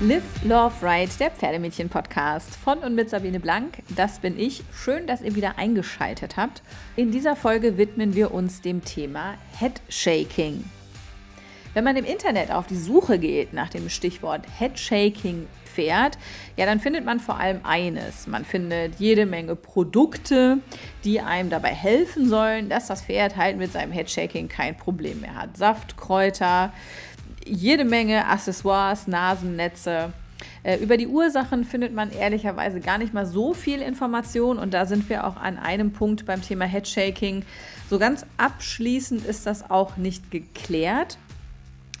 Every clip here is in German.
Live, Love, Ride, der Pferdemädchen-Podcast von und mit Sabine Blank. Das bin ich. Schön, dass ihr wieder eingeschaltet habt. In dieser Folge widmen wir uns dem Thema Headshaking. Wenn man im Internet auf die Suche geht nach dem Stichwort Headshaking Pferd, ja, dann findet man vor allem eines. Man findet jede Menge Produkte, die einem dabei helfen sollen, dass das Pferd halt mit seinem Headshaking kein Problem mehr hat. Saft, Kräuter, jede Menge Accessoires, Nasennetze. Äh, über die Ursachen findet man ehrlicherweise gar nicht mal so viel Information und da sind wir auch an einem Punkt beim Thema Headshaking. So ganz abschließend ist das auch nicht geklärt.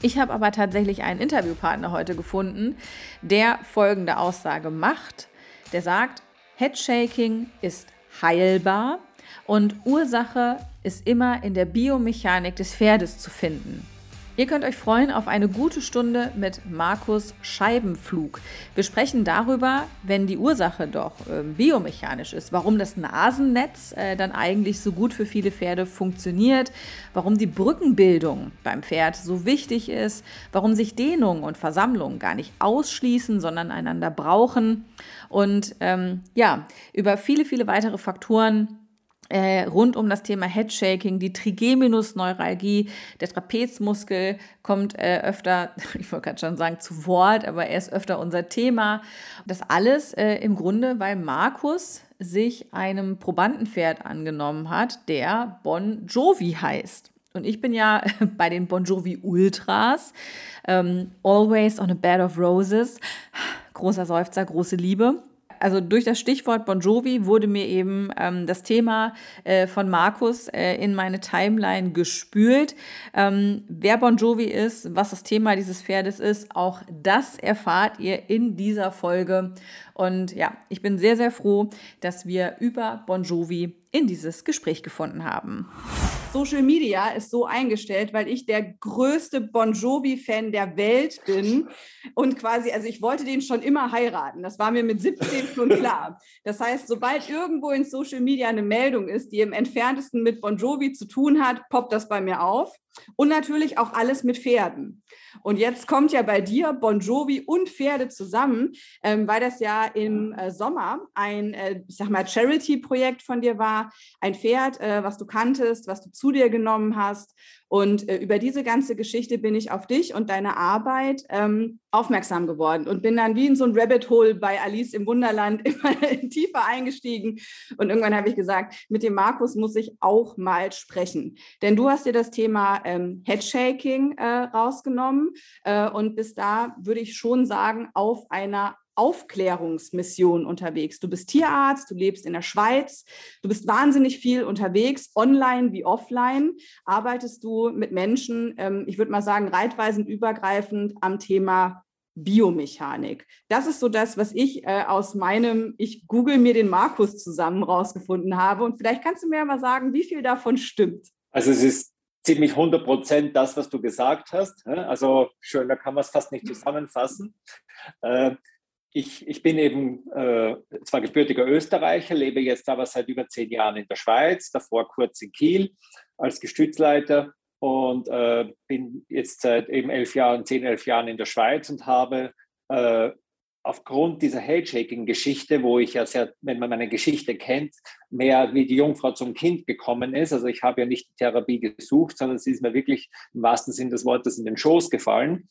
Ich habe aber tatsächlich einen Interviewpartner heute gefunden, der folgende Aussage macht. Der sagt, Headshaking ist heilbar und Ursache ist immer in der Biomechanik des Pferdes zu finden. Ihr könnt euch freuen auf eine gute Stunde mit Markus Scheibenflug. Wir sprechen darüber, wenn die Ursache doch äh, biomechanisch ist, warum das Nasennetz äh, dann eigentlich so gut für viele Pferde funktioniert, warum die Brückenbildung beim Pferd so wichtig ist, warum sich Dehnung und Versammlung gar nicht ausschließen, sondern einander brauchen und ähm, ja, über viele, viele weitere Faktoren äh, rund um das Thema Headshaking, die Trigeminusneuralgie, der Trapezmuskel kommt äh, öfter, ich wollte gerade schon sagen zu Wort, aber er ist öfter unser Thema. Das alles äh, im Grunde, weil Markus sich einem Probandenpferd angenommen hat, der Bon Jovi heißt. Und ich bin ja bei den Bon Jovi Ultras, ähm, Always on a Bed of Roses, großer Seufzer, große Liebe also durch das Stichwort Bon Jovi wurde mir eben ähm, das Thema äh, von Markus äh, in meine Timeline gespült. Ähm, wer Bon Jovi ist, was das Thema dieses Pferdes ist, auch das erfahrt ihr in dieser Folge. Und ja, ich bin sehr, sehr froh, dass wir über Bon Jovi in dieses Gespräch gefunden haben. Social Media ist so eingestellt, weil ich der größte Bon Jovi-Fan der Welt bin und quasi, also ich wollte den schon immer heiraten. Das war mir mit 17 schon klar. Das heißt, sobald irgendwo in Social Media eine Meldung ist, die im entferntesten mit Bon Jovi zu tun hat, poppt das bei mir auf. Und natürlich auch alles mit Pferden. Und jetzt kommt ja bei dir Bon Jovi und Pferde zusammen, ähm, weil das ja im äh, Sommer ein, äh, ich sag mal, Charity-Projekt von dir war. Ein Pferd, äh, was du kanntest, was du zu dir genommen hast. Und äh, über diese ganze Geschichte bin ich auf dich und deine Arbeit ähm, aufmerksam geworden und bin dann wie in so ein Rabbit Hole bei Alice im Wunderland immer tiefer eingestiegen. Und irgendwann habe ich gesagt, mit dem Markus muss ich auch mal sprechen. Denn du hast dir das Thema ähm, Headshaking äh, rausgenommen äh, und bis da würde ich schon sagen, auf einer Aufklärungsmission unterwegs. Du bist Tierarzt, du lebst in der Schweiz, du bist wahnsinnig viel unterwegs, online wie offline, arbeitest du mit Menschen, ähm, ich würde mal sagen, reitweisend übergreifend am Thema Biomechanik. Das ist so das, was ich äh, aus meinem, ich google mir den Markus zusammen rausgefunden habe. Und vielleicht kannst du mir mal sagen, wie viel davon stimmt. Also es ist ziemlich 100 Prozent das, was du gesagt hast. Also schöner kann man es fast nicht zusammenfassen. Äh, ich, ich bin eben äh, zwar gebürtiger Österreicher, lebe jetzt aber seit über zehn Jahren in der Schweiz, davor kurz in Kiel als Gestützleiter und äh, bin jetzt seit eben elf Jahren, zehn, elf Jahren in der Schweiz und habe äh, aufgrund dieser Handshaking-Geschichte, wo ich ja sehr, wenn man meine Geschichte kennt, mehr wie die Jungfrau zum Kind gekommen ist. Also ich habe ja nicht Therapie gesucht, sondern sie ist mir wirklich im wahrsten Sinne des Wortes in den Schoß gefallen.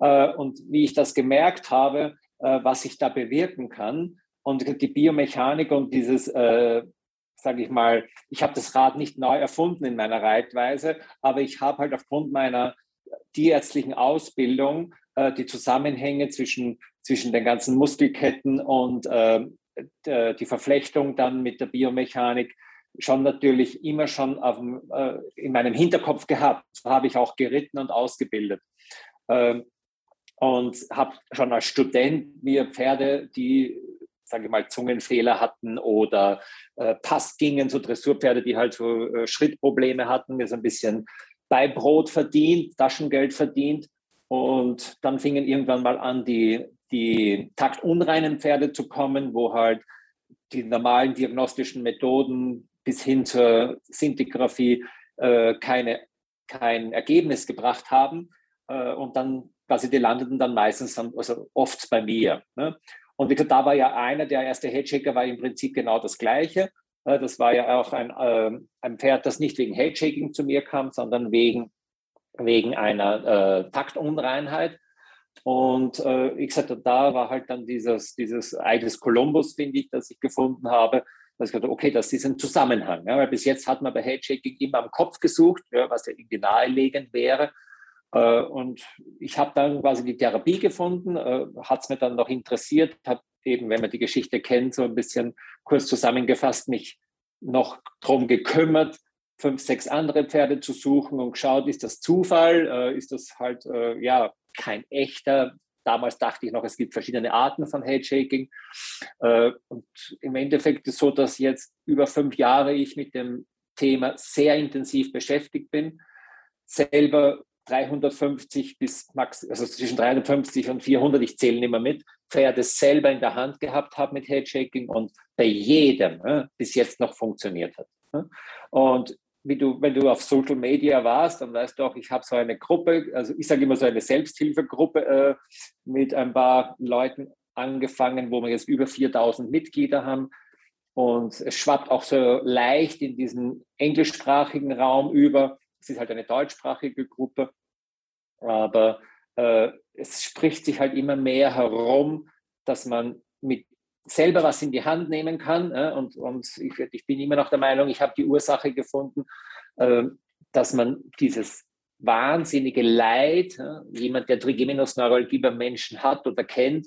Äh, und wie ich das gemerkt habe, was ich da bewirken kann. Und die Biomechanik und dieses, äh, sage ich mal, ich habe das Rad nicht neu erfunden in meiner Reitweise, aber ich habe halt aufgrund meiner tierärztlichen Ausbildung äh, die Zusammenhänge zwischen, zwischen den ganzen Muskelketten und äh, die Verflechtung dann mit der Biomechanik schon natürlich immer schon auf, äh, in meinem Hinterkopf gehabt. So habe ich auch geritten und ausgebildet. Ähm, und habe schon als Student mir Pferde, die, sage ich mal, Zungenfehler hatten oder äh, Pass gingen, so Dressurpferde, die halt so äh, Schrittprobleme hatten, mir so ein bisschen Beibrot verdient, Taschengeld verdient. Und dann fingen irgendwann mal an, die, die taktunreinen Pferde zu kommen, wo halt die normalen diagnostischen Methoden bis hin zur Sintigraphie äh, keine, kein Ergebnis gebracht haben. Äh, und dann quasi die landeten dann meistens, also oft bei mir. Ne? Und wie gesagt, da war ja einer, der erste Headshaker war im Prinzip genau das Gleiche. Äh, das war ja auch ein, äh, ein Pferd, das nicht wegen Headshaking zu mir kam, sondern wegen, wegen einer äh, Taktunreinheit. Und äh, ich sagte, da war halt dann dieses, dieses Ei des Kolumbus, finde ich, das ich gefunden habe. Dass ich dachte, okay, das ist ein Zusammenhang. Ja, weil bis jetzt hat man bei Headshaking immer am Kopf gesucht, ja, was ja irgendwie naheliegend wäre. Äh, und ich habe dann quasi die Therapie gefunden, äh, hat es mir dann noch interessiert, habe eben, wenn man die Geschichte kennt, so ein bisschen kurz zusammengefasst, mich noch darum gekümmert, fünf, sechs andere Pferde zu suchen und geschaut, ist das Zufall, äh, ist das halt ja kein echter. Damals dachte ich noch, es gibt verschiedene Arten von Headshaking. und im Endeffekt ist es so, dass jetzt über fünf Jahre ich mit dem Thema sehr intensiv beschäftigt bin, selber 350 bis max, also zwischen 350 und 400, ich zähle nicht mehr mit, Pferde selber in der Hand gehabt habe mit Headshaking und bei jedem äh, bis jetzt noch funktioniert hat. Äh. Und wie du, wenn du auf Social Media warst, dann weißt du auch, ich habe so eine Gruppe, also ich sage immer so eine Selbsthilfegruppe äh, mit ein paar Leuten angefangen, wo wir jetzt über 4000 Mitglieder haben. Und es schwappt auch so leicht in diesen englischsprachigen Raum über. Es ist halt eine deutschsprachige Gruppe, aber äh, es spricht sich halt immer mehr herum, dass man mit selber was in die Hand nehmen kann. Äh, und und ich, ich, bin immer noch der Meinung, ich habe die Ursache gefunden, äh, dass man dieses wahnsinnige Leid, äh, jemand, der Trigeminusneuralgie beim Menschen hat oder kennt,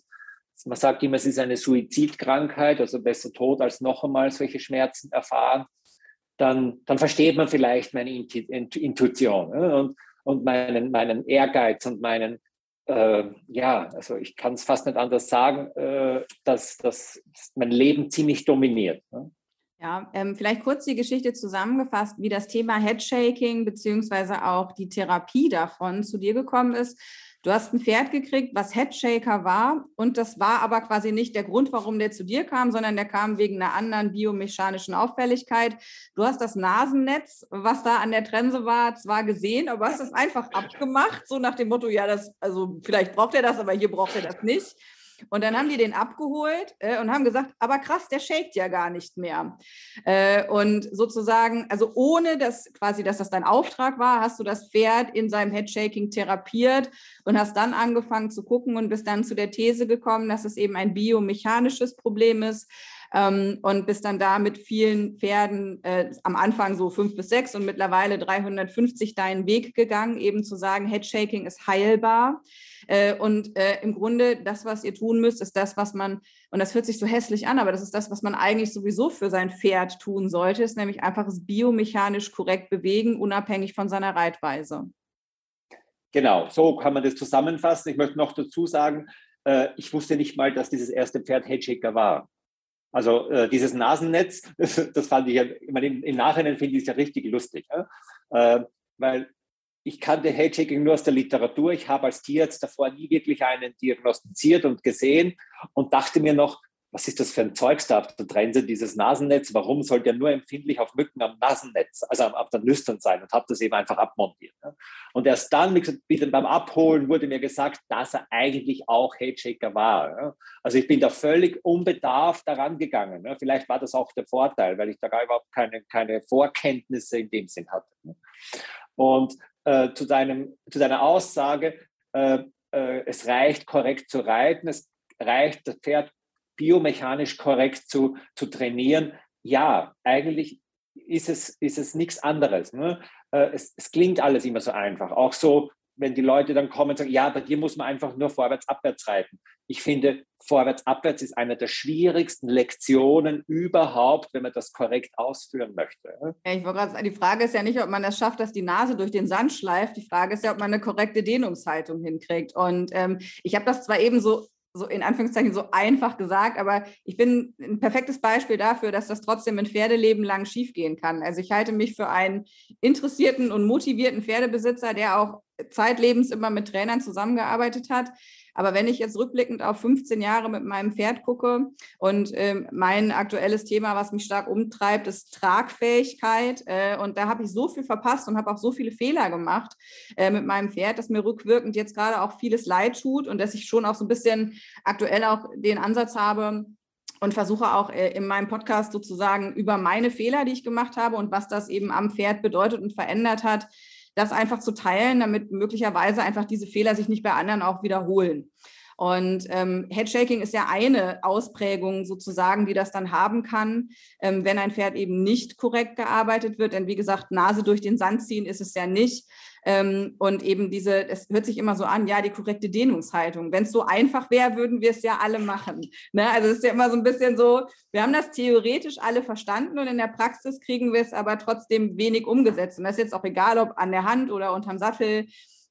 man sagt immer, es ist eine Suizidkrankheit, also besser tot als noch einmal solche Schmerzen erfahren dann, dann versteht man vielleicht meine Intuition und, und meinen, meinen Ehrgeiz und meinen, äh, ja, also ich kann es fast nicht anders sagen, äh, dass, dass mein Leben ziemlich dominiert. Ne? Ja, ähm, vielleicht kurz die Geschichte zusammengefasst, wie das Thema Headshaking beziehungsweise auch die Therapie davon zu dir gekommen ist. Du hast ein Pferd gekriegt, was Headshaker war und das war aber quasi nicht der Grund, warum der zu dir kam, sondern der kam wegen einer anderen biomechanischen Auffälligkeit. Du hast das Nasennetz, was da an der Trense war, zwar gesehen, aber hast es einfach abgemacht, so nach dem Motto, ja, das, also vielleicht braucht er das, aber hier braucht er das nicht. Und dann haben die den abgeholt äh, und haben gesagt, aber krass, der shakt ja gar nicht mehr. Äh, und sozusagen, also ohne dass quasi, dass das dein Auftrag war, hast du das Pferd in seinem Headshaking therapiert und hast dann angefangen zu gucken und bist dann zu der These gekommen, dass es eben ein biomechanisches Problem ist. Ähm, und bist dann da mit vielen Pferden äh, am Anfang so fünf bis sechs und mittlerweile 350 deinen Weg gegangen, eben zu sagen, Headshaking ist heilbar. Äh, und äh, im Grunde das, was ihr tun müsst, ist das, was man, und das hört sich so hässlich an, aber das ist das, was man eigentlich sowieso für sein Pferd tun sollte, ist nämlich einfach es biomechanisch korrekt bewegen, unabhängig von seiner Reitweise. Genau, so kann man das zusammenfassen. Ich möchte noch dazu sagen, äh, ich wusste nicht mal, dass dieses erste Pferd Headshaker war. Also äh, dieses Nasennetz, das, fand ich ja, ich meine, im, Nachhinein finde ich es ja richtig lustig, äh, weil ich kannte Headshaking nur aus der Literatur. Ich habe als Tierarzt davor nie wirklich einen diagnostiziert und gesehen und dachte mir noch, was ist das für ein Zeugs da auf der Trense, dieses Nasennetz? Warum soll der nur empfindlich auf Mücken am Nasennetz, also auf der Nüstern sein? Und habe das eben einfach abmontiert. Und erst dann, wie gesagt, beim Abholen wurde mir gesagt, dass er eigentlich auch Headshaker war. Also ich bin da völlig unbedarft daran gegangen. Vielleicht war das auch der Vorteil, weil ich da gar überhaupt keine, keine Vorkenntnisse in dem Sinn hatte. Und äh, zu, deinem, zu deiner Aussage, äh, äh, es reicht korrekt zu reiten, es reicht das Pferd biomechanisch korrekt zu, zu trainieren. Ja, eigentlich ist es, ist es nichts anderes. Ne? Äh, es, es klingt alles immer so einfach. Auch so wenn die Leute dann kommen und sagen, ja, bei dir muss man einfach nur vorwärts, abwärts reiten. Ich finde, vorwärts, abwärts ist eine der schwierigsten Lektionen überhaupt, wenn man das korrekt ausführen möchte. Ja, ich wollte gerade sagen, die Frage ist ja nicht, ob man das schafft, dass die Nase durch den Sand schleift. Die Frage ist ja, ob man eine korrekte Dehnungshaltung hinkriegt. Und ähm, ich habe das zwar eben so so in Anführungszeichen so einfach gesagt, aber ich bin ein perfektes Beispiel dafür, dass das trotzdem ein Pferdeleben lang schiefgehen kann. Also ich halte mich für einen interessierten und motivierten Pferdebesitzer, der auch zeitlebens immer mit Trainern zusammengearbeitet hat. Aber wenn ich jetzt rückblickend auf 15 Jahre mit meinem Pferd gucke und ähm, mein aktuelles Thema, was mich stark umtreibt, ist Tragfähigkeit. Äh, und da habe ich so viel verpasst und habe auch so viele Fehler gemacht äh, mit meinem Pferd, dass mir rückwirkend jetzt gerade auch vieles leid tut und dass ich schon auch so ein bisschen aktuell auch den Ansatz habe, und versuche auch äh, in meinem Podcast sozusagen über meine Fehler, die ich gemacht habe und was das eben am Pferd bedeutet und verändert hat, das einfach zu teilen, damit möglicherweise einfach diese Fehler sich nicht bei anderen auch wiederholen. Und ähm, Headshaking ist ja eine Ausprägung sozusagen, die das dann haben kann, ähm, wenn ein Pferd eben nicht korrekt gearbeitet wird. Denn wie gesagt, Nase durch den Sand ziehen ist es ja nicht. Ähm, und eben diese, es hört sich immer so an, ja, die korrekte Dehnungshaltung. Wenn es so einfach wäre, würden wir es ja alle machen. Ne? Also es ist ja immer so ein bisschen so, wir haben das theoretisch alle verstanden und in der Praxis kriegen wir es aber trotzdem wenig umgesetzt. Und das ist jetzt auch egal, ob an der Hand oder unterm Sattel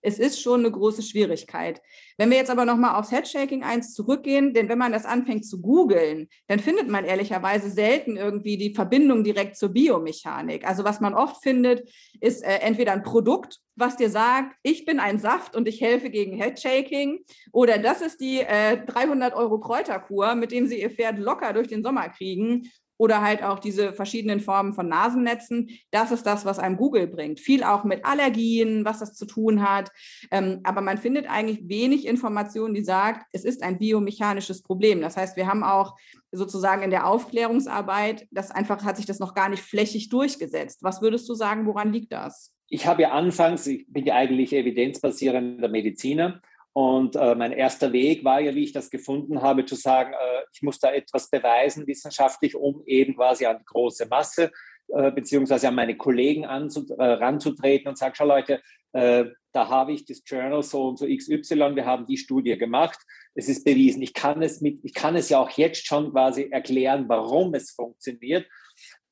es ist schon eine große Schwierigkeit. Wenn wir jetzt aber nochmal aufs Headshaking 1 zurückgehen, denn wenn man das anfängt zu googeln, dann findet man ehrlicherweise selten irgendwie die Verbindung direkt zur Biomechanik. Also was man oft findet, ist äh, entweder ein Produkt, was dir sagt, ich bin ein Saft und ich helfe gegen Headshaking, oder das ist die äh, 300 Euro Kräuterkur, mit dem sie ihr Pferd locker durch den Sommer kriegen oder halt auch diese verschiedenen Formen von Nasennetzen. Das ist das, was einem Google bringt. Viel auch mit Allergien, was das zu tun hat. Ähm, aber man findet eigentlich wenig Informationen, die sagt, es ist ein biomechanisches Problem. Das heißt, wir haben auch sozusagen in der Aufklärungsarbeit, das einfach hat sich das noch gar nicht flächig durchgesetzt. Was würdest du sagen, woran liegt das? Ich habe ja anfangs, ich bin ja eigentlich evidenzbasierender Mediziner und äh, mein erster Weg war ja, wie ich das gefunden habe, zu sagen, äh, ich muss da etwas beweisen wissenschaftlich, um eben quasi an die große Masse äh, beziehungsweise an meine Kollegen äh, ranzutreten und sagen, schau Leute, äh, da habe ich das Journal so und so XY, wir haben die Studie gemacht, es ist bewiesen. Ich kann es, mit, ich kann es ja auch jetzt schon quasi erklären, warum es funktioniert.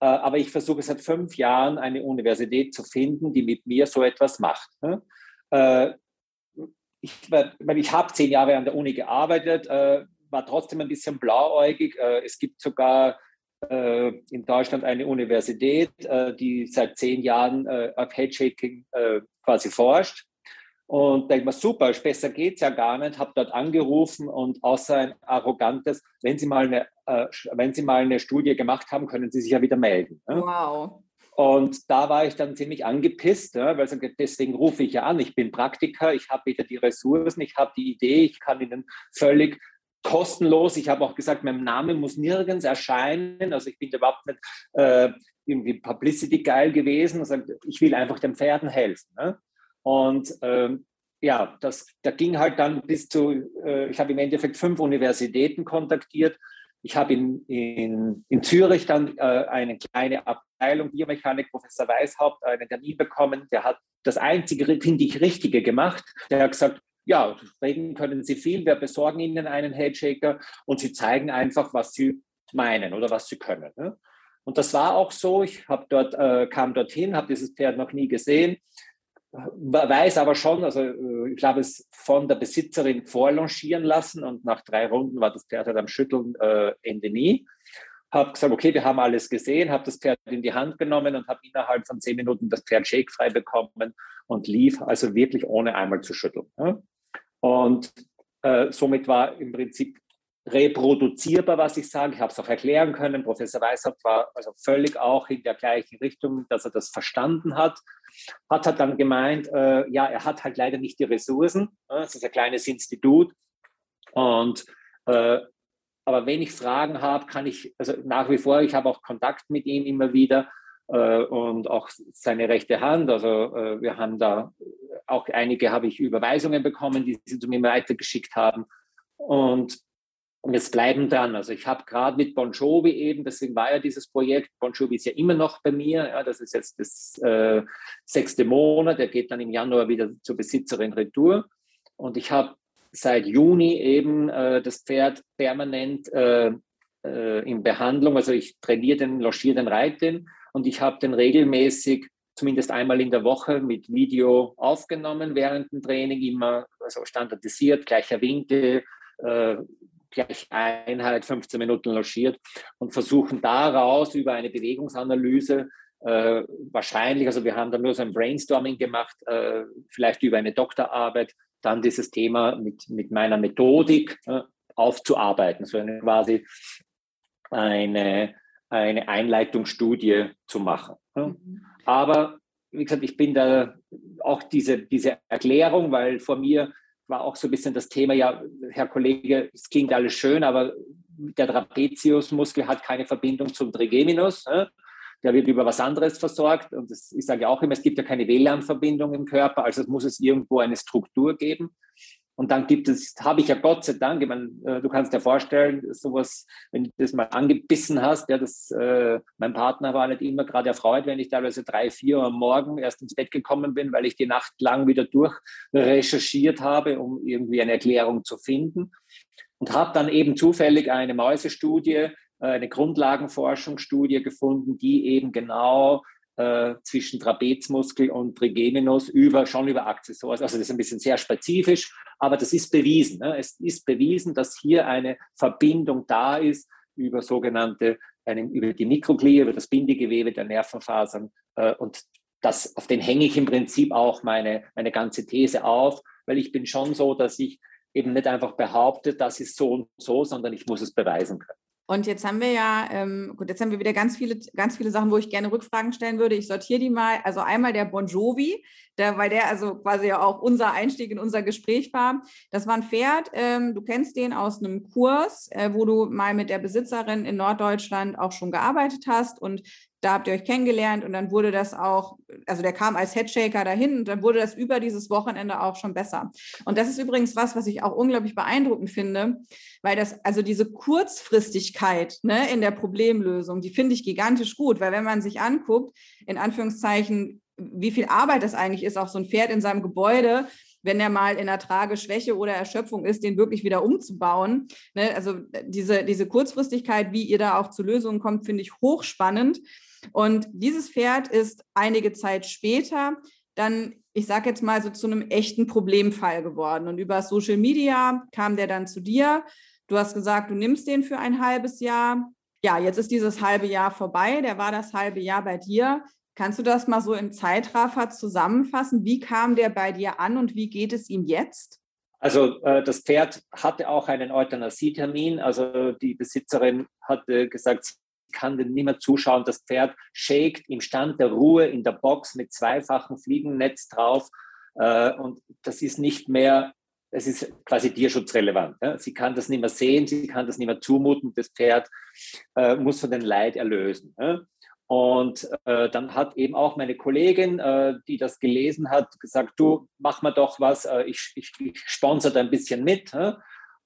Äh, aber ich versuche seit fünf Jahren eine Universität zu finden, die mit mir so etwas macht. Ne? Ich, ich habe zehn Jahre an der Uni gearbeitet, äh, war trotzdem ein bisschen blauäugig. Äh, es gibt sogar äh, in Deutschland eine Universität, äh, die seit zehn Jahren äh, auf Headshaking äh, quasi forscht. Und denke mir, super, besser geht es ja gar nicht. Habe dort angerufen und außer ein arrogantes, wenn Sie, mal eine, wenn Sie mal eine Studie gemacht haben, können Sie sich ja wieder melden. Ne? Wow. Und da war ich dann ziemlich angepisst, ja, weil deswegen rufe ich ja an. Ich bin Praktiker, ich habe wieder die Ressourcen, ich habe die Idee, ich kann Ihnen völlig kostenlos, ich habe auch gesagt, mein Name muss nirgends erscheinen. Also ich bin überhaupt nicht äh, irgendwie Publicity geil gewesen. Also ich will einfach den Pferden helfen. Ne? Und ähm, ja, das, da ging halt dann bis zu, äh, ich habe im Endeffekt fünf Universitäten kontaktiert ich habe in, in, in Zürich dann äh, eine kleine Abteilung Biomechanik, Professor Weishaupt, einen Termin bekommen. Der hat das einzige, finde ich, Richtige gemacht. Der hat gesagt, ja, reden können Sie viel, wir besorgen Ihnen einen Headshaker und Sie zeigen einfach, was Sie meinen oder was Sie können. Ne? Und das war auch so. Ich dort, äh, kam dorthin, habe dieses Pferd noch nie gesehen, weiß aber schon, also äh, ich glaube, es von der Besitzerin vorlongieren lassen und nach drei Runden war das Pferd halt am Schütteln äh, Ende nie. Habe gesagt, okay, wir haben alles gesehen, habe das Pferd in die Hand genommen und habe innerhalb von zehn Minuten das Pferd shakefrei bekommen und lief also wirklich ohne einmal zu schütteln. Ja? Und äh, somit war im Prinzip reproduzierbar, was ich sage. Ich habe es auch erklären können. Professor Weishaupt war also völlig auch in der gleichen Richtung, dass er das verstanden hat. Hat halt dann gemeint, äh, ja, er hat halt leider nicht die Ressourcen. Es ist ein kleines Institut. Und äh, aber wenn ich Fragen habe, kann ich, also nach wie vor, ich habe auch Kontakt mit ihm immer wieder äh, und auch seine rechte Hand. Also äh, wir haben da auch einige habe ich Überweisungen bekommen, die sie zu mir weitergeschickt haben. Und und jetzt bleiben dran. Also ich habe gerade mit Bon Jovi eben, deswegen war ja dieses Projekt, Bon Jovi ist ja immer noch bei mir, ja, das ist jetzt das äh, sechste Monat, er geht dann im Januar wieder zur Besitzerin Retour. Und ich habe seit Juni eben äh, das Pferd permanent äh, äh in Behandlung. Also ich trainiere den, logiere den, reite und ich habe den regelmäßig zumindest einmal in der Woche mit Video aufgenommen während dem Training, immer also standardisiert, gleicher Winkel, äh, gleich Einheit 15 Minuten logiert und versuchen daraus über eine Bewegungsanalyse äh, wahrscheinlich, also wir haben da nur so ein Brainstorming gemacht, äh, vielleicht über eine Doktorarbeit, dann dieses Thema mit, mit meiner Methodik äh, aufzuarbeiten, so eine quasi eine, eine Einleitungsstudie zu machen. Mhm. Aber wie gesagt, ich bin da auch diese, diese Erklärung, weil vor mir war auch so ein bisschen das Thema, ja, Herr Kollege, es klingt alles schön, aber der Trapeziusmuskel hat keine Verbindung zum Trigeminus. Der wird über was anderes versorgt. Und das, ich sage auch immer, es gibt ja keine WLAN-Verbindung im Körper, also muss es irgendwo eine Struktur geben. Und dann gibt es, habe ich ja Gott sei Dank, ich meine, äh, du kannst dir vorstellen, sowas, wenn du das mal angebissen hast, ja, das, äh, mein Partner war nicht immer gerade erfreut, wenn ich teilweise drei, vier Uhr am Morgen erst ins Bett gekommen bin, weil ich die Nacht lang wieder durchrecherchiert habe, um irgendwie eine Erklärung zu finden. Und habe dann eben zufällig eine Mäusestudie, äh, eine Grundlagenforschungsstudie gefunden, die eben genau äh, zwischen Trapezmuskel und Trigeminus über, schon über Accessors. Also das ist ein bisschen sehr spezifisch, aber das ist bewiesen. Ne? Es ist bewiesen, dass hier eine Verbindung da ist über sogenannte, eine, über die Mikroglie, über das Bindegewebe der Nervenfasern. Äh, und das, auf den hänge ich im Prinzip auch meine, meine ganze These auf, weil ich bin schon so, dass ich eben nicht einfach behaupte, das ist so und so, sondern ich muss es beweisen können. Und jetzt haben wir ja, ähm, gut, jetzt haben wir wieder ganz viele, ganz viele Sachen, wo ich gerne Rückfragen stellen würde. Ich sortiere die mal. Also einmal der Bon Jovi, der, weil der also quasi ja auch unser Einstieg in unser Gespräch war. Das war ein Pferd, ähm, du kennst den aus einem Kurs, äh, wo du mal mit der Besitzerin in Norddeutschland auch schon gearbeitet hast. Und da habt ihr euch kennengelernt und dann wurde das auch, also der kam als Headshaker dahin und dann wurde das über dieses Wochenende auch schon besser. Und das ist übrigens was, was ich auch unglaublich beeindruckend finde, weil das, also diese Kurzfristigkeit ne, in der Problemlösung, die finde ich gigantisch gut, weil wenn man sich anguckt, in Anführungszeichen, wie viel Arbeit das eigentlich ist, auch so ein Pferd in seinem Gebäude, wenn er mal in einer Trageschwäche oder Erschöpfung ist, den wirklich wieder umzubauen. Ne? Also diese, diese Kurzfristigkeit, wie ihr da auch zu Lösungen kommt, finde ich hochspannend. Und dieses Pferd ist einige Zeit später dann, ich sage jetzt mal so zu einem echten Problemfall geworden. Und über Social Media kam der dann zu dir. Du hast gesagt, du nimmst den für ein halbes Jahr. Ja, jetzt ist dieses halbe Jahr vorbei. Der war das halbe Jahr bei dir. Kannst du das mal so im Zeitraffer zusammenfassen? Wie kam der bei dir an und wie geht es ihm jetzt? Also äh, das Pferd hatte auch einen Euthanasietermin. Also die Besitzerin hatte gesagt, kann dem nicht mehr zuschauen. Das Pferd shakt im Stand der Ruhe in der Box mit zweifachem Fliegennetz drauf. Äh, und das ist nicht mehr, es ist quasi tierschutzrelevant. Ja? Sie kann das nicht mehr sehen, sie kann das nicht mehr zumuten. Das Pferd äh, muss von den Leid erlösen. Ja? Und äh, dann hat eben auch meine Kollegin, äh, die das gelesen hat, gesagt, du mach mal doch was, äh, ich, ich, ich sponsere da ein bisschen mit. Ja?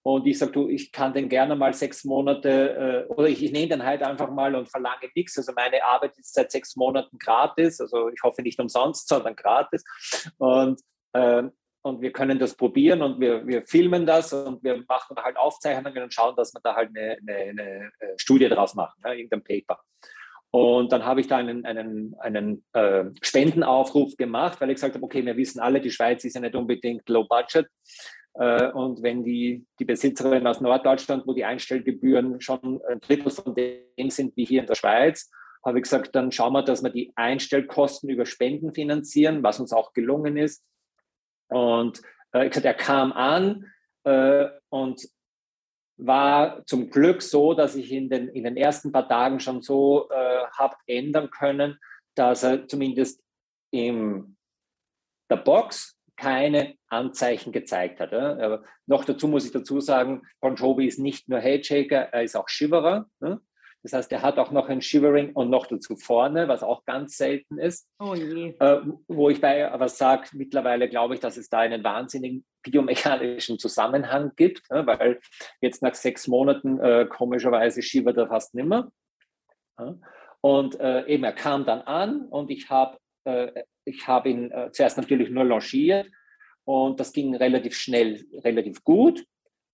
Und ich sage, du, ich kann den gerne mal sechs Monate äh, oder ich, ich nehme den halt einfach mal und verlange nichts. Also meine Arbeit ist seit sechs Monaten gratis. Also ich hoffe nicht umsonst, sondern gratis. Und, äh, und wir können das probieren und wir, wir filmen das und wir machen halt Aufzeichnungen und schauen, dass wir da halt eine, eine, eine äh, Studie draus machen, ne, irgendein Paper. Und dann habe ich da einen, einen, einen äh, Spendenaufruf gemacht, weil ich gesagt habe, okay, wir wissen alle, die Schweiz ist ja nicht unbedingt low budget. Äh, und wenn die, die Besitzerin aus Norddeutschland, wo die Einstellgebühren schon ein Drittel von dem sind wie hier in der Schweiz, habe ich gesagt, dann schauen wir, dass wir die Einstellkosten über Spenden finanzieren, was uns auch gelungen ist. Und äh, ich gesagt, er kam an äh, und war zum Glück so, dass ich in den, in den ersten paar Tagen schon so äh, habe ändern können, dass er zumindest in der Box keine Anzeichen gezeigt hat. Ja. Noch dazu muss ich dazu sagen, Bon Jovi ist nicht nur Headshaker, er ist auch Shiverer. Ne? Das heißt, er hat auch noch ein Shivering und noch dazu vorne, was auch ganz selten ist. Oh je. Äh, wo ich bei aber sage, mittlerweile glaube ich, dass es da einen wahnsinnigen biomechanischen Zusammenhang gibt, ne? weil jetzt nach sechs Monaten äh, komischerweise shivert er fast nimmer. Und äh, eben, er kam dann an und ich habe ich habe ihn äh, zuerst natürlich nur launchiert und das ging relativ schnell, relativ gut.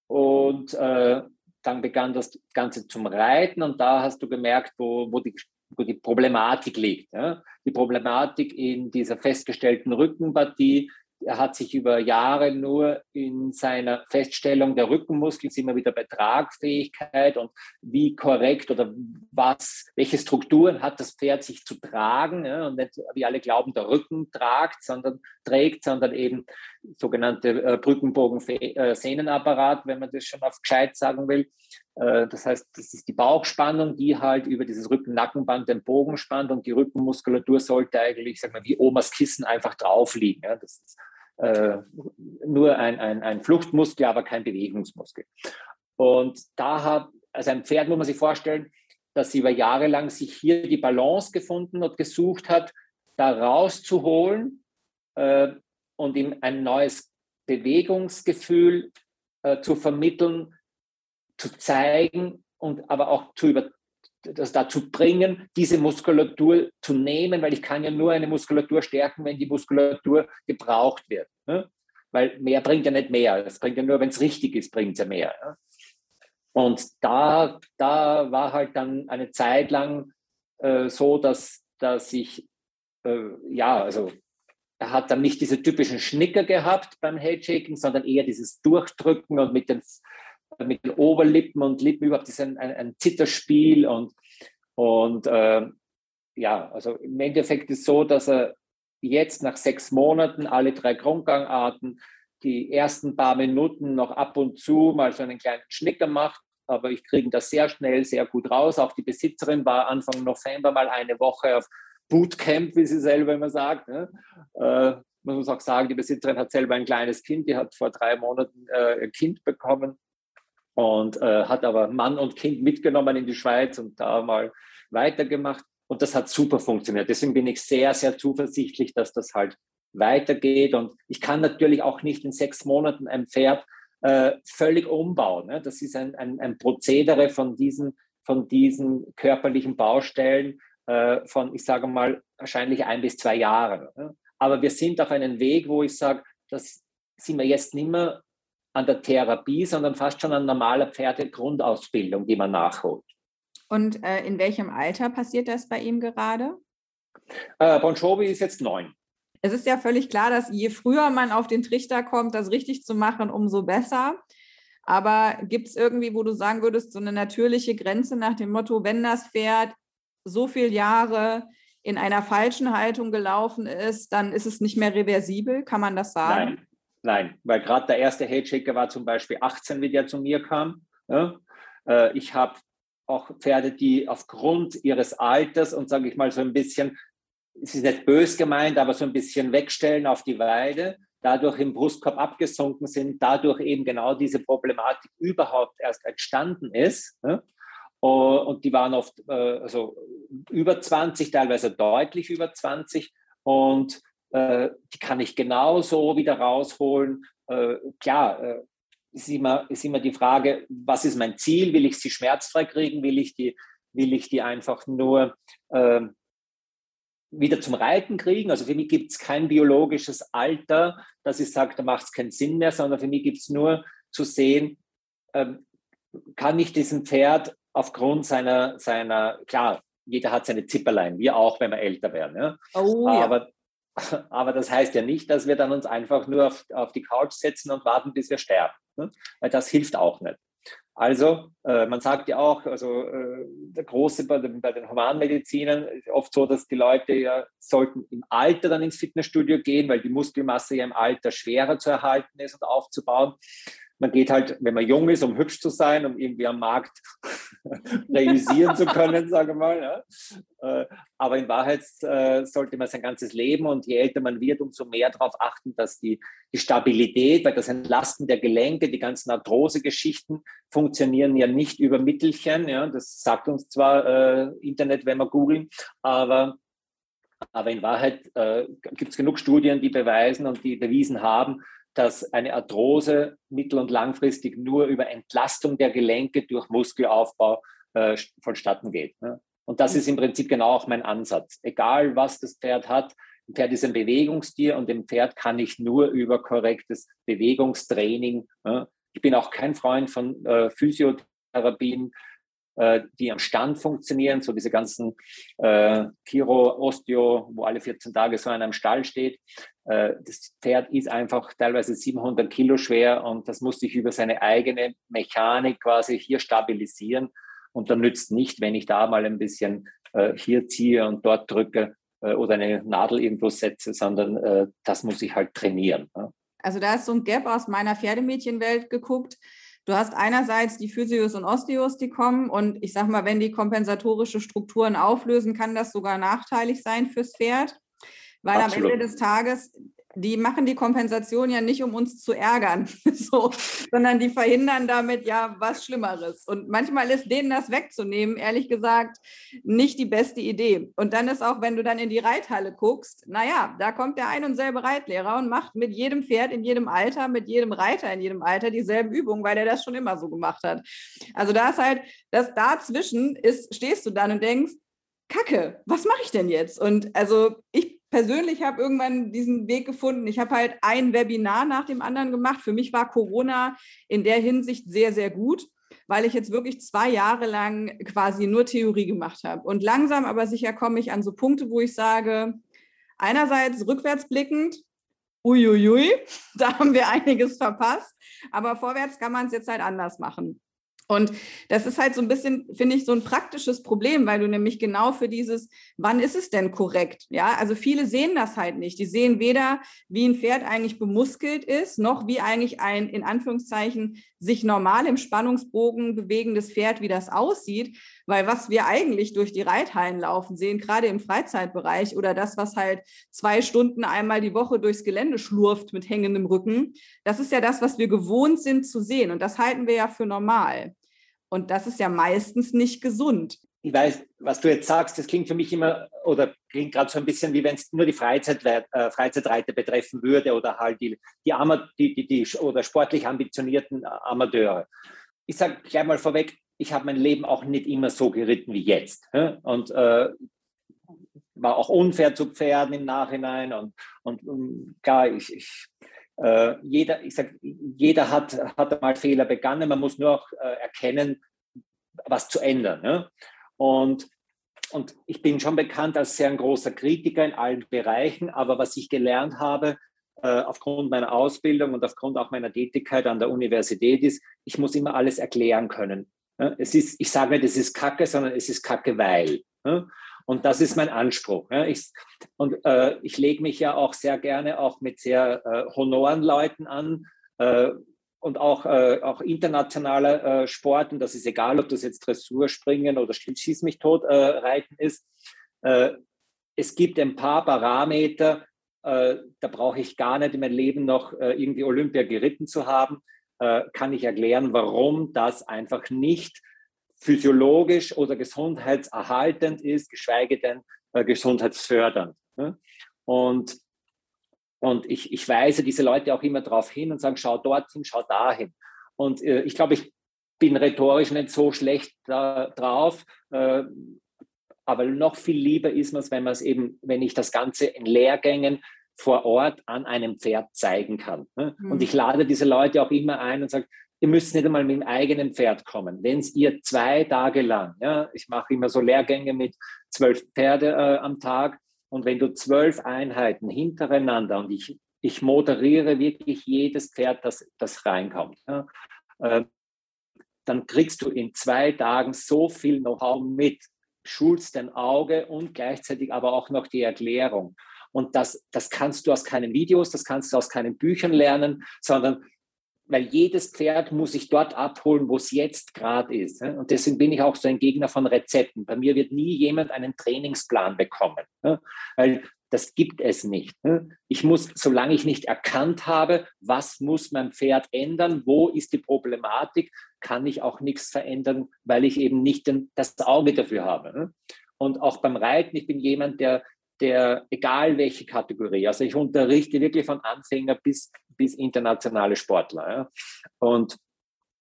Und äh, dann begann das Ganze zum Reiten und da hast du gemerkt, wo, wo, die, wo die Problematik liegt. Ja? Die Problematik in dieser festgestellten Rückenpartie er hat sich über Jahre nur in seiner Feststellung der Rückenmuskeln immer wieder bei Tragfähigkeit und wie korrekt oder was, welche Strukturen hat das Pferd sich zu tragen ja, und nicht, wie alle glauben, der Rücken tragt, sondern trägt, sondern eben sogenannte äh, Brückenbogen-Sehnenapparat, wenn man das schon auf gescheit sagen will. Äh, das heißt, das ist die Bauchspannung, die halt über dieses Rücken-Nackenband den Bogen spannt und die Rückenmuskulatur sollte eigentlich, sag mal, wie Omas Kissen einfach drauf liegen. Das ist äh, nur ein, ein, ein Fluchtmuskel, aber kein Bewegungsmuskel. Und da hat, also ein Pferd muss man sich vorstellen, dass sie über Jahre lang sich hier die Balance gefunden und gesucht hat, da rauszuholen äh, und ihm ein neues Bewegungsgefühl äh, zu vermitteln, zu zeigen und aber auch zu über, das dazu bringen, diese Muskulatur zu nehmen, weil ich kann ja nur eine Muskulatur stärken, wenn die Muskulatur gebraucht wird. Ne? Weil mehr bringt ja nicht mehr. Das bringt ja nur, wenn es richtig ist, bringt es ja mehr. Ne? Und da, da war halt dann eine Zeit lang äh, so, dass, dass ich, äh, ja, also er hat dann nicht diese typischen Schnicker gehabt beim Headshaking, sondern eher dieses Durchdrücken und mit den, mit den Oberlippen und Lippen überhaupt ist ein, ein, ein Zitterspiel und, und äh, ja, also im Endeffekt ist es so, dass er jetzt nach sechs Monaten alle drei Grundgangarten die ersten paar Minuten noch ab und zu mal so einen kleinen Schnicker macht, aber ich kriege das sehr schnell, sehr gut raus. Auch die Besitzerin war Anfang November mal eine Woche auf Bootcamp, wie sie selber immer sagt. Ne? Äh, man muss auch sagen, die Besitzerin hat selber ein kleines Kind, die hat vor drei Monaten äh, ein Kind bekommen und äh, hat aber Mann und Kind mitgenommen in die Schweiz und da mal weitergemacht. Und das hat super funktioniert. Deswegen bin ich sehr, sehr zuversichtlich, dass das halt weitergeht. Und ich kann natürlich auch nicht in sechs Monaten ein Pferd äh, völlig umbauen. Ne? Das ist ein, ein, ein Prozedere von diesen, von diesen körperlichen Baustellen äh, von, ich sage mal, wahrscheinlich ein bis zwei Jahren. Ne? Aber wir sind auf einem Weg, wo ich sage, das sind wir jetzt nicht mehr an der Therapie, sondern fast schon an normaler Pferdegrundausbildung, die man nachholt. Und äh, in welchem Alter passiert das bei ihm gerade? Äh, bon Jovi ist jetzt neun es ist ja völlig klar, dass je früher man auf den Trichter kommt, das richtig zu machen, umso besser. Aber gibt es irgendwie, wo du sagen würdest, so eine natürliche Grenze nach dem Motto, wenn das Pferd so viele Jahre in einer falschen Haltung gelaufen ist, dann ist es nicht mehr reversibel? Kann man das sagen? Nein, nein weil gerade der erste Headshaker war zum Beispiel 18, wie der zu mir kam. Ja? Äh, ich habe auch Pferde, die aufgrund ihres Alters und sage ich mal so ein bisschen es ist nicht bös gemeint, aber so ein bisschen wegstellen auf die Weide, dadurch im Brustkorb abgesunken sind, dadurch eben genau diese Problematik überhaupt erst entstanden ist. Ne? Und die waren oft äh, also über 20, teilweise deutlich über 20. Und äh, die kann ich genauso wieder rausholen. Äh, klar, ist immer, ist immer die Frage, was ist mein Ziel? Will ich sie schmerzfrei kriegen? Will ich die, will ich die einfach nur ähm, wieder zum Reiten kriegen. Also für mich gibt es kein biologisches Alter, dass ich sage, da macht es keinen Sinn mehr, sondern für mich gibt es nur zu sehen, ähm, kann ich diesem Pferd aufgrund seiner, seiner, klar, jeder hat seine Zipperlein, wir auch, wenn wir älter werden. Ja? Oh, aber, ja. Aber das heißt ja nicht, dass wir dann uns einfach nur auf, auf die Couch setzen und warten, bis wir sterben. Ne? Weil das hilft auch nicht. Also, äh, man sagt ja auch, also äh, der Große bei den, bei den Humanmedizinern ist oft so, dass die Leute ja sollten im Alter dann ins Fitnessstudio gehen, weil die Muskelmasse ja im Alter schwerer zu erhalten ist und aufzubauen. Man geht halt, wenn man jung ist, um hübsch zu sein, um irgendwie am Markt realisieren zu können, sage ich mal. Ja. Äh, aber in Wahrheit äh, sollte man sein ganzes Leben und je älter man wird, umso mehr darauf achten, dass die, die Stabilität, weil das Entlasten der Gelenke, die ganzen Arthrose-Geschichten funktionieren ja nicht über Mittelchen. Ja. Das sagt uns zwar äh, Internet, wenn wir googeln, aber aber in Wahrheit äh, gibt es genug Studien, die beweisen und die bewiesen haben, dass eine Arthrose mittel- und langfristig nur über Entlastung der Gelenke durch Muskelaufbau äh, vonstatten geht. Ne? Und das ist im Prinzip genau auch mein Ansatz. Egal, was das Pferd hat, ein Pferd ist ein Bewegungstier und dem Pferd kann ich nur über korrektes Bewegungstraining. Ne? Ich bin auch kein Freund von äh, Physiotherapien, äh, die am Stand funktionieren, so diese ganzen äh, Chiro, Osteo, wo alle 14 Tage so einer im Stall steht. Äh, das Pferd ist einfach teilweise 700 Kilo schwer und das muss sich über seine eigene Mechanik quasi hier stabilisieren. Und dann nützt nicht, wenn ich da mal ein bisschen äh, hier ziehe und dort drücke äh, oder eine Nadel irgendwo setze, sondern äh, das muss ich halt trainieren. Ne? Also da ist so ein Gap aus meiner Pferdemädchenwelt geguckt. Du hast einerseits die Physios und Osteos, die kommen und ich sag mal, wenn die kompensatorische Strukturen auflösen, kann das sogar nachteilig sein fürs Pferd, weil Absolut. am Ende des Tages die machen die Kompensation ja nicht, um uns zu ärgern, so, sondern die verhindern damit ja was Schlimmeres. Und manchmal ist denen das wegzunehmen, ehrlich gesagt, nicht die beste Idee. Und dann ist auch, wenn du dann in die Reithalle guckst, naja, da kommt der ein und selbe Reitlehrer und macht mit jedem Pferd in jedem Alter, mit jedem Reiter in jedem Alter dieselben Übungen, weil er das schon immer so gemacht hat. Also da ist halt, das dazwischen ist, stehst du dann und denkst, Kacke, was mache ich denn jetzt? Und also ich persönlich habe irgendwann diesen Weg gefunden. Ich habe halt ein Webinar nach dem anderen gemacht. Für mich war Corona in der Hinsicht sehr, sehr gut, weil ich jetzt wirklich zwei Jahre lang quasi nur Theorie gemacht habe. Und langsam aber sicher komme ich an so Punkte, wo ich sage, einerseits rückwärtsblickend, uiuiui, da haben wir einiges verpasst, aber vorwärts kann man es jetzt halt anders machen. Und das ist halt so ein bisschen, finde ich, so ein praktisches Problem, weil du nämlich genau für dieses, wann ist es denn korrekt? Ja, also viele sehen das halt nicht. Die sehen weder, wie ein Pferd eigentlich bemuskelt ist, noch wie eigentlich ein, in Anführungszeichen, sich normal im Spannungsbogen bewegendes Pferd, wie das aussieht. Weil was wir eigentlich durch die Reithallen laufen sehen, gerade im Freizeitbereich oder das, was halt zwei Stunden einmal die Woche durchs Gelände schlurft mit hängendem Rücken, das ist ja das, was wir gewohnt sind zu sehen. Und das halten wir ja für normal. Und das ist ja meistens nicht gesund. Ich weiß, was du jetzt sagst, das klingt für mich immer oder klingt gerade so ein bisschen, wie wenn es nur die Freizeit, äh, Freizeitreiter betreffen würde oder halt die, die, die, die, die oder sportlich ambitionierten Amateure. Ich sage gleich mal vorweg, ich habe mein Leben auch nicht immer so geritten wie jetzt. Und äh, war auch unfair zu Pferden im Nachhinein. Und, und, und klar, ich, ich äh, jeder, ich sag, jeder hat, hat mal Fehler begangen. Man muss nur auch äh, erkennen, was zu ändern. Ne? Und, und ich bin schon bekannt als sehr ein großer Kritiker in allen Bereichen. Aber was ich gelernt habe, äh, aufgrund meiner Ausbildung und aufgrund auch meiner Tätigkeit an der Universität ist, ich muss immer alles erklären können. Es ist, ich sage nicht, es ist Kacke, sondern es ist Kacke, weil. Und das ist mein Anspruch. Ich, und äh, ich lege mich ja auch sehr gerne auch mit sehr äh, honoren Leuten an äh, und auch, äh, auch internationaler äh, Sport. Und das ist egal, ob das jetzt Dressurspringen oder Schieß mich tot äh, reiten ist. Äh, es gibt ein paar Parameter, da brauche ich gar nicht in meinem Leben noch irgendwie Olympia geritten zu haben kann ich erklären, warum das einfach nicht physiologisch oder gesundheitserhaltend ist, geschweige denn äh, gesundheitsfördernd. Ne? Und, und ich, ich weise diese Leute auch immer darauf hin und sage, schau dorthin, schau dahin. Und äh, ich glaube, ich bin rhetorisch nicht so schlecht da, drauf, äh, aber noch viel lieber ist es, wenn man es eben, wenn ich das Ganze in Lehrgängen vor Ort an einem Pferd zeigen kann. Ne? Mhm. Und ich lade diese Leute auch immer ein und sage, ihr müsst nicht einmal mit dem eigenen Pferd kommen. Wenn es ihr zwei Tage lang, ja, ich mache immer so Lehrgänge mit zwölf Pferde äh, am Tag, und wenn du zwölf Einheiten hintereinander und ich, ich moderiere wirklich jedes Pferd, das, das reinkommt, ja, äh, dann kriegst du in zwei Tagen so viel Know-how mit, schulst dein Auge und gleichzeitig aber auch noch die Erklärung. Und das, das kannst du aus keinen Videos, das kannst du aus keinen Büchern lernen, sondern weil jedes Pferd muss sich dort abholen, wo es jetzt gerade ist. Und deswegen bin ich auch so ein Gegner von Rezepten. Bei mir wird nie jemand einen Trainingsplan bekommen, weil das gibt es nicht. Ich muss, solange ich nicht erkannt habe, was muss mein Pferd ändern, wo ist die Problematik, kann ich auch nichts verändern, weil ich eben nicht das Auge dafür habe. Und auch beim Reiten, ich bin jemand, der der, egal welche Kategorie, also ich unterrichte wirklich von Anfänger bis, bis internationale Sportler. Und,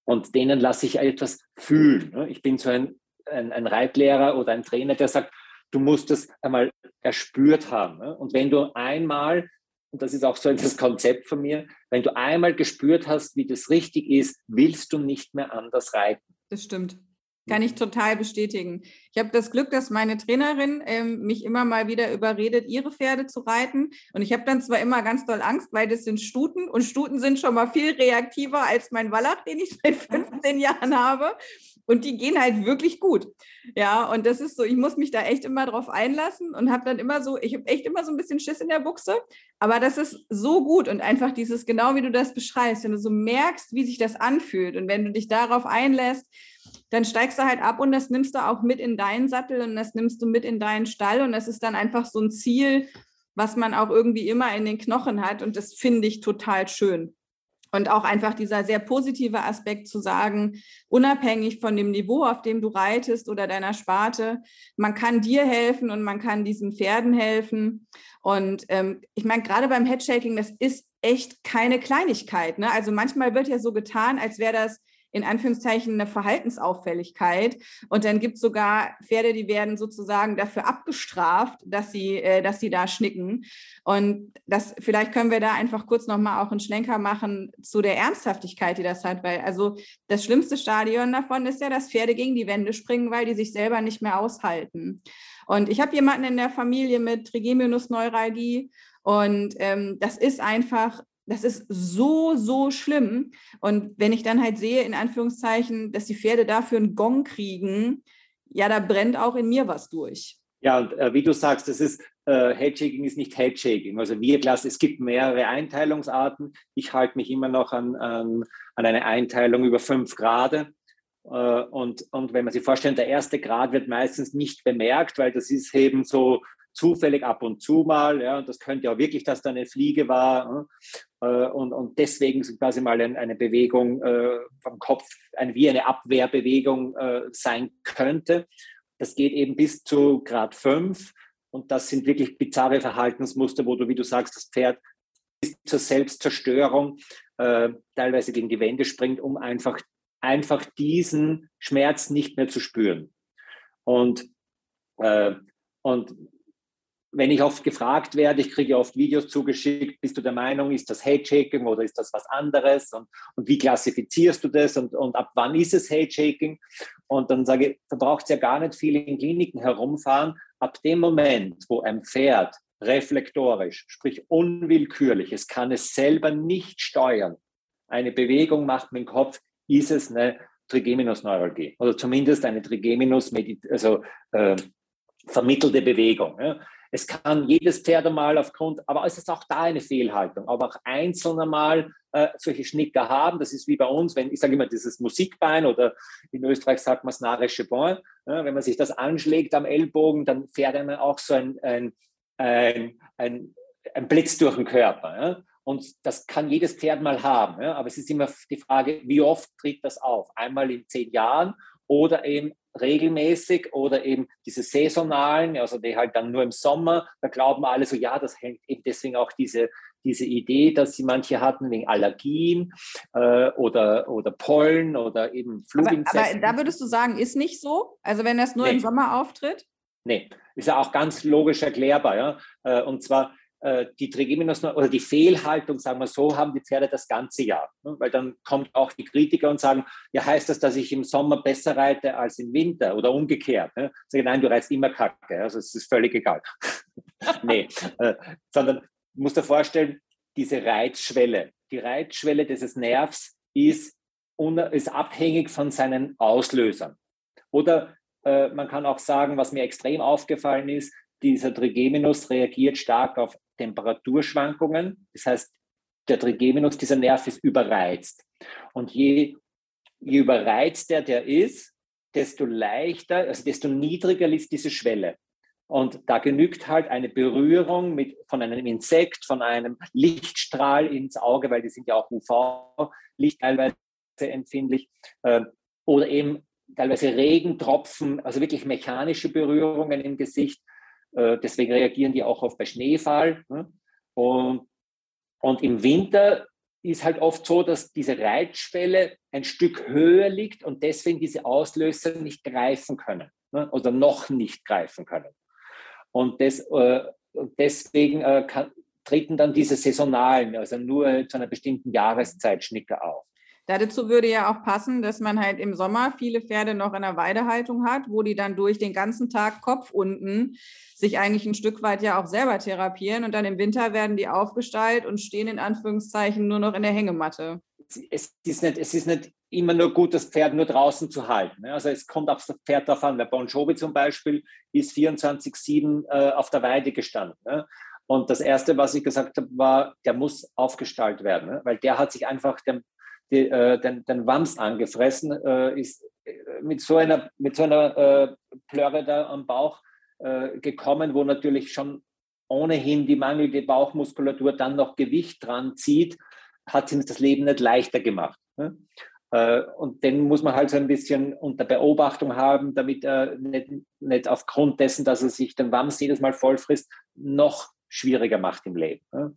und denen lasse ich etwas fühlen. Ne. Ich bin so ein, ein, ein Reitlehrer oder ein Trainer, der sagt, du musst das einmal erspürt haben. Ne. Und wenn du einmal, und das ist auch so das Konzept von mir, wenn du einmal gespürt hast, wie das richtig ist, willst du nicht mehr anders reiten. Das stimmt. Kann ich total bestätigen. Ich habe das Glück, dass meine Trainerin ähm, mich immer mal wieder überredet, ihre Pferde zu reiten. Und ich habe dann zwar immer ganz doll Angst, weil das sind Stuten und Stuten sind schon mal viel reaktiver als mein Wallach, den ich seit 15 Jahren habe. Und die gehen halt wirklich gut. Ja, und das ist so, ich muss mich da echt immer drauf einlassen und habe dann immer so, ich habe echt immer so ein bisschen Schiss in der Buchse. Aber das ist so gut und einfach dieses, genau wie du das beschreibst, wenn du so merkst, wie sich das anfühlt und wenn du dich darauf einlässt, dann steigst du halt ab und das nimmst du auch mit in deinen Sattel und das nimmst du mit in deinen Stall und das ist dann einfach so ein Ziel, was man auch irgendwie immer in den Knochen hat und das finde ich total schön. Und auch einfach dieser sehr positive Aspekt zu sagen, unabhängig von dem Niveau, auf dem du reitest oder deiner Sparte, man kann dir helfen und man kann diesen Pferden helfen. Und ähm, ich meine, gerade beim Headshaking, das ist echt keine Kleinigkeit. Ne? Also manchmal wird ja so getan, als wäre das in Anführungszeichen eine Verhaltensauffälligkeit. Und dann gibt es sogar Pferde, die werden sozusagen dafür abgestraft, dass sie, äh, dass sie da schnicken. Und das, vielleicht können wir da einfach kurz nochmal auch einen Schlenker machen zu der Ernsthaftigkeit, die das hat, weil also das schlimmste Stadion davon ist ja, dass Pferde gegen die Wände springen, weil die sich selber nicht mehr aushalten. Und ich habe jemanden in der Familie mit Trigeminusneuralgie und ähm, das ist einfach das ist so, so schlimm. Und wenn ich dann halt sehe, in Anführungszeichen, dass die Pferde dafür einen Gong kriegen, ja, da brennt auch in mir was durch. Ja, und äh, wie du sagst, das ist, äh, Headshaking ist nicht Headshaking. Also wir klassen, es gibt mehrere Einteilungsarten. Ich halte mich immer noch an, an, an eine Einteilung über fünf Grade. Äh, und, und wenn man sich vorstellt, der erste Grad wird meistens nicht bemerkt, weil das ist eben so zufällig ab und zu mal. Ja, und das könnte ja wirklich, dass da eine Fliege war. Äh, und, und deswegen quasi mal ein, eine Bewegung äh, vom Kopf, wie eine Abwehrbewegung äh, sein könnte. Das geht eben bis zu Grad 5. Und das sind wirklich bizarre Verhaltensmuster, wo du, wie du sagst, das Pferd bis zur Selbstzerstörung teilweise gegen die Wände springt, um einfach, einfach diesen Schmerz nicht mehr zu spüren. Und, und wenn ich oft gefragt werde, ich kriege oft Videos zugeschickt, bist du der Meinung, ist das Hate-Shaking oder ist das was anderes? Und, und wie klassifizierst du das und, und ab wann ist es Hate-Shaking? Und dann sage ich, da braucht es ja gar nicht viel in Kliniken herumfahren. Ab dem Moment, wo ein Pferd reflektorisch, sprich unwillkürlich, es kann es selber nicht steuern, eine Bewegung macht mit dem Kopf, ist es eine Trigeminusneuralgie oder zumindest eine Trigeminus, also äh, vermittelte Bewegung. Ja. Es kann jedes Pferd einmal aufgrund, aber es ist auch da eine Fehlhaltung, aber auch einzelne mal äh, solche Schnicker haben. Das ist wie bei uns, wenn ich sage immer dieses Musikbein oder in Österreich sagt man das narische Bein. Ja, wenn man sich das anschlägt am Ellbogen, dann fährt einem auch so ein, ein, ein, ein, ein Blitz durch den Körper. Ja. Und das kann jedes Pferd mal haben. Ja? Aber es ist immer die Frage, wie oft tritt das auf? Einmal in zehn Jahren oder eben regelmäßig oder eben diese saisonalen, also die halt dann nur im Sommer, da glauben alle so, ja, das hängt eben deswegen auch diese, diese Idee, dass sie manche hatten wegen Allergien äh, oder, oder Pollen oder eben Fluginsekten. Aber, aber, da würdest du sagen, ist nicht so? Also wenn das nur nee. im Sommer auftritt? Nee, ist ja auch ganz logisch erklärbar. Ja? Äh, und zwar, die Trigeminus oder die Fehlhaltung, sagen wir so, haben die Pferde das ganze Jahr. Ne? Weil dann kommt auch die Kritiker und sagen, ja, heißt das, dass ich im Sommer besser reite als im Winter oder umgekehrt? Ne? Sage, nein, du reitest immer Kacke, also es ist völlig egal. nee, äh, sondern musst dir vorstellen, diese Reizschwelle, die Reizschwelle dieses Nervs ist, ist abhängig von seinen Auslösern. Oder äh, man kann auch sagen, was mir extrem aufgefallen ist, dieser Trigeminus reagiert stark auf Temperaturschwankungen. Das heißt, der Trigeminus, dieser Nerv ist überreizt. Und je, je überreizter der ist, desto leichter, also desto niedriger ist diese Schwelle. Und da genügt halt eine Berührung mit, von einem Insekt, von einem Lichtstrahl ins Auge, weil die sind ja auch UV-Licht teilweise empfindlich, äh, oder eben teilweise Regentropfen, also wirklich mechanische Berührungen im Gesicht, deswegen reagieren die auch oft bei Schneefall. Ne? Und, und im Winter ist halt oft so, dass diese Reitschwelle ein Stück höher liegt und deswegen diese Auslöser nicht greifen können ne? oder noch nicht greifen können. Und das, äh, deswegen äh, kann, treten dann diese saisonalen, also nur zu einer bestimmten Jahreszeit Schnicker auf. Dazu würde ja auch passen, dass man halt im Sommer viele Pferde noch in der Weidehaltung hat, wo die dann durch den ganzen Tag Kopf unten sich eigentlich ein Stück weit ja auch selber therapieren und dann im Winter werden die aufgestallt und stehen in Anführungszeichen nur noch in der Hängematte. Es ist nicht, es ist nicht immer nur gut, das Pferd nur draußen zu halten. Ne? Also es kommt aufs Pferd darauf an. Bei Bon Jovi zum Beispiel ist 24-7 äh, auf der Weide gestanden. Ne? Und das Erste, was ich gesagt habe, war, der muss aufgestallt werden, ne? weil der hat sich einfach den, die, äh, den, den Wams angefressen, äh, ist äh, mit so einer, mit so einer äh, Plörre da am Bauch äh, gekommen, wo natürlich schon ohnehin die mangelnde Bauchmuskulatur dann noch Gewicht dran zieht, hat ihm das Leben nicht leichter gemacht. Ne? Und den muss man halt so ein bisschen unter Beobachtung haben, damit er nicht, nicht aufgrund dessen, dass er sich den Wams jedes Mal vollfrisst, noch schwieriger macht im Leben. Ne?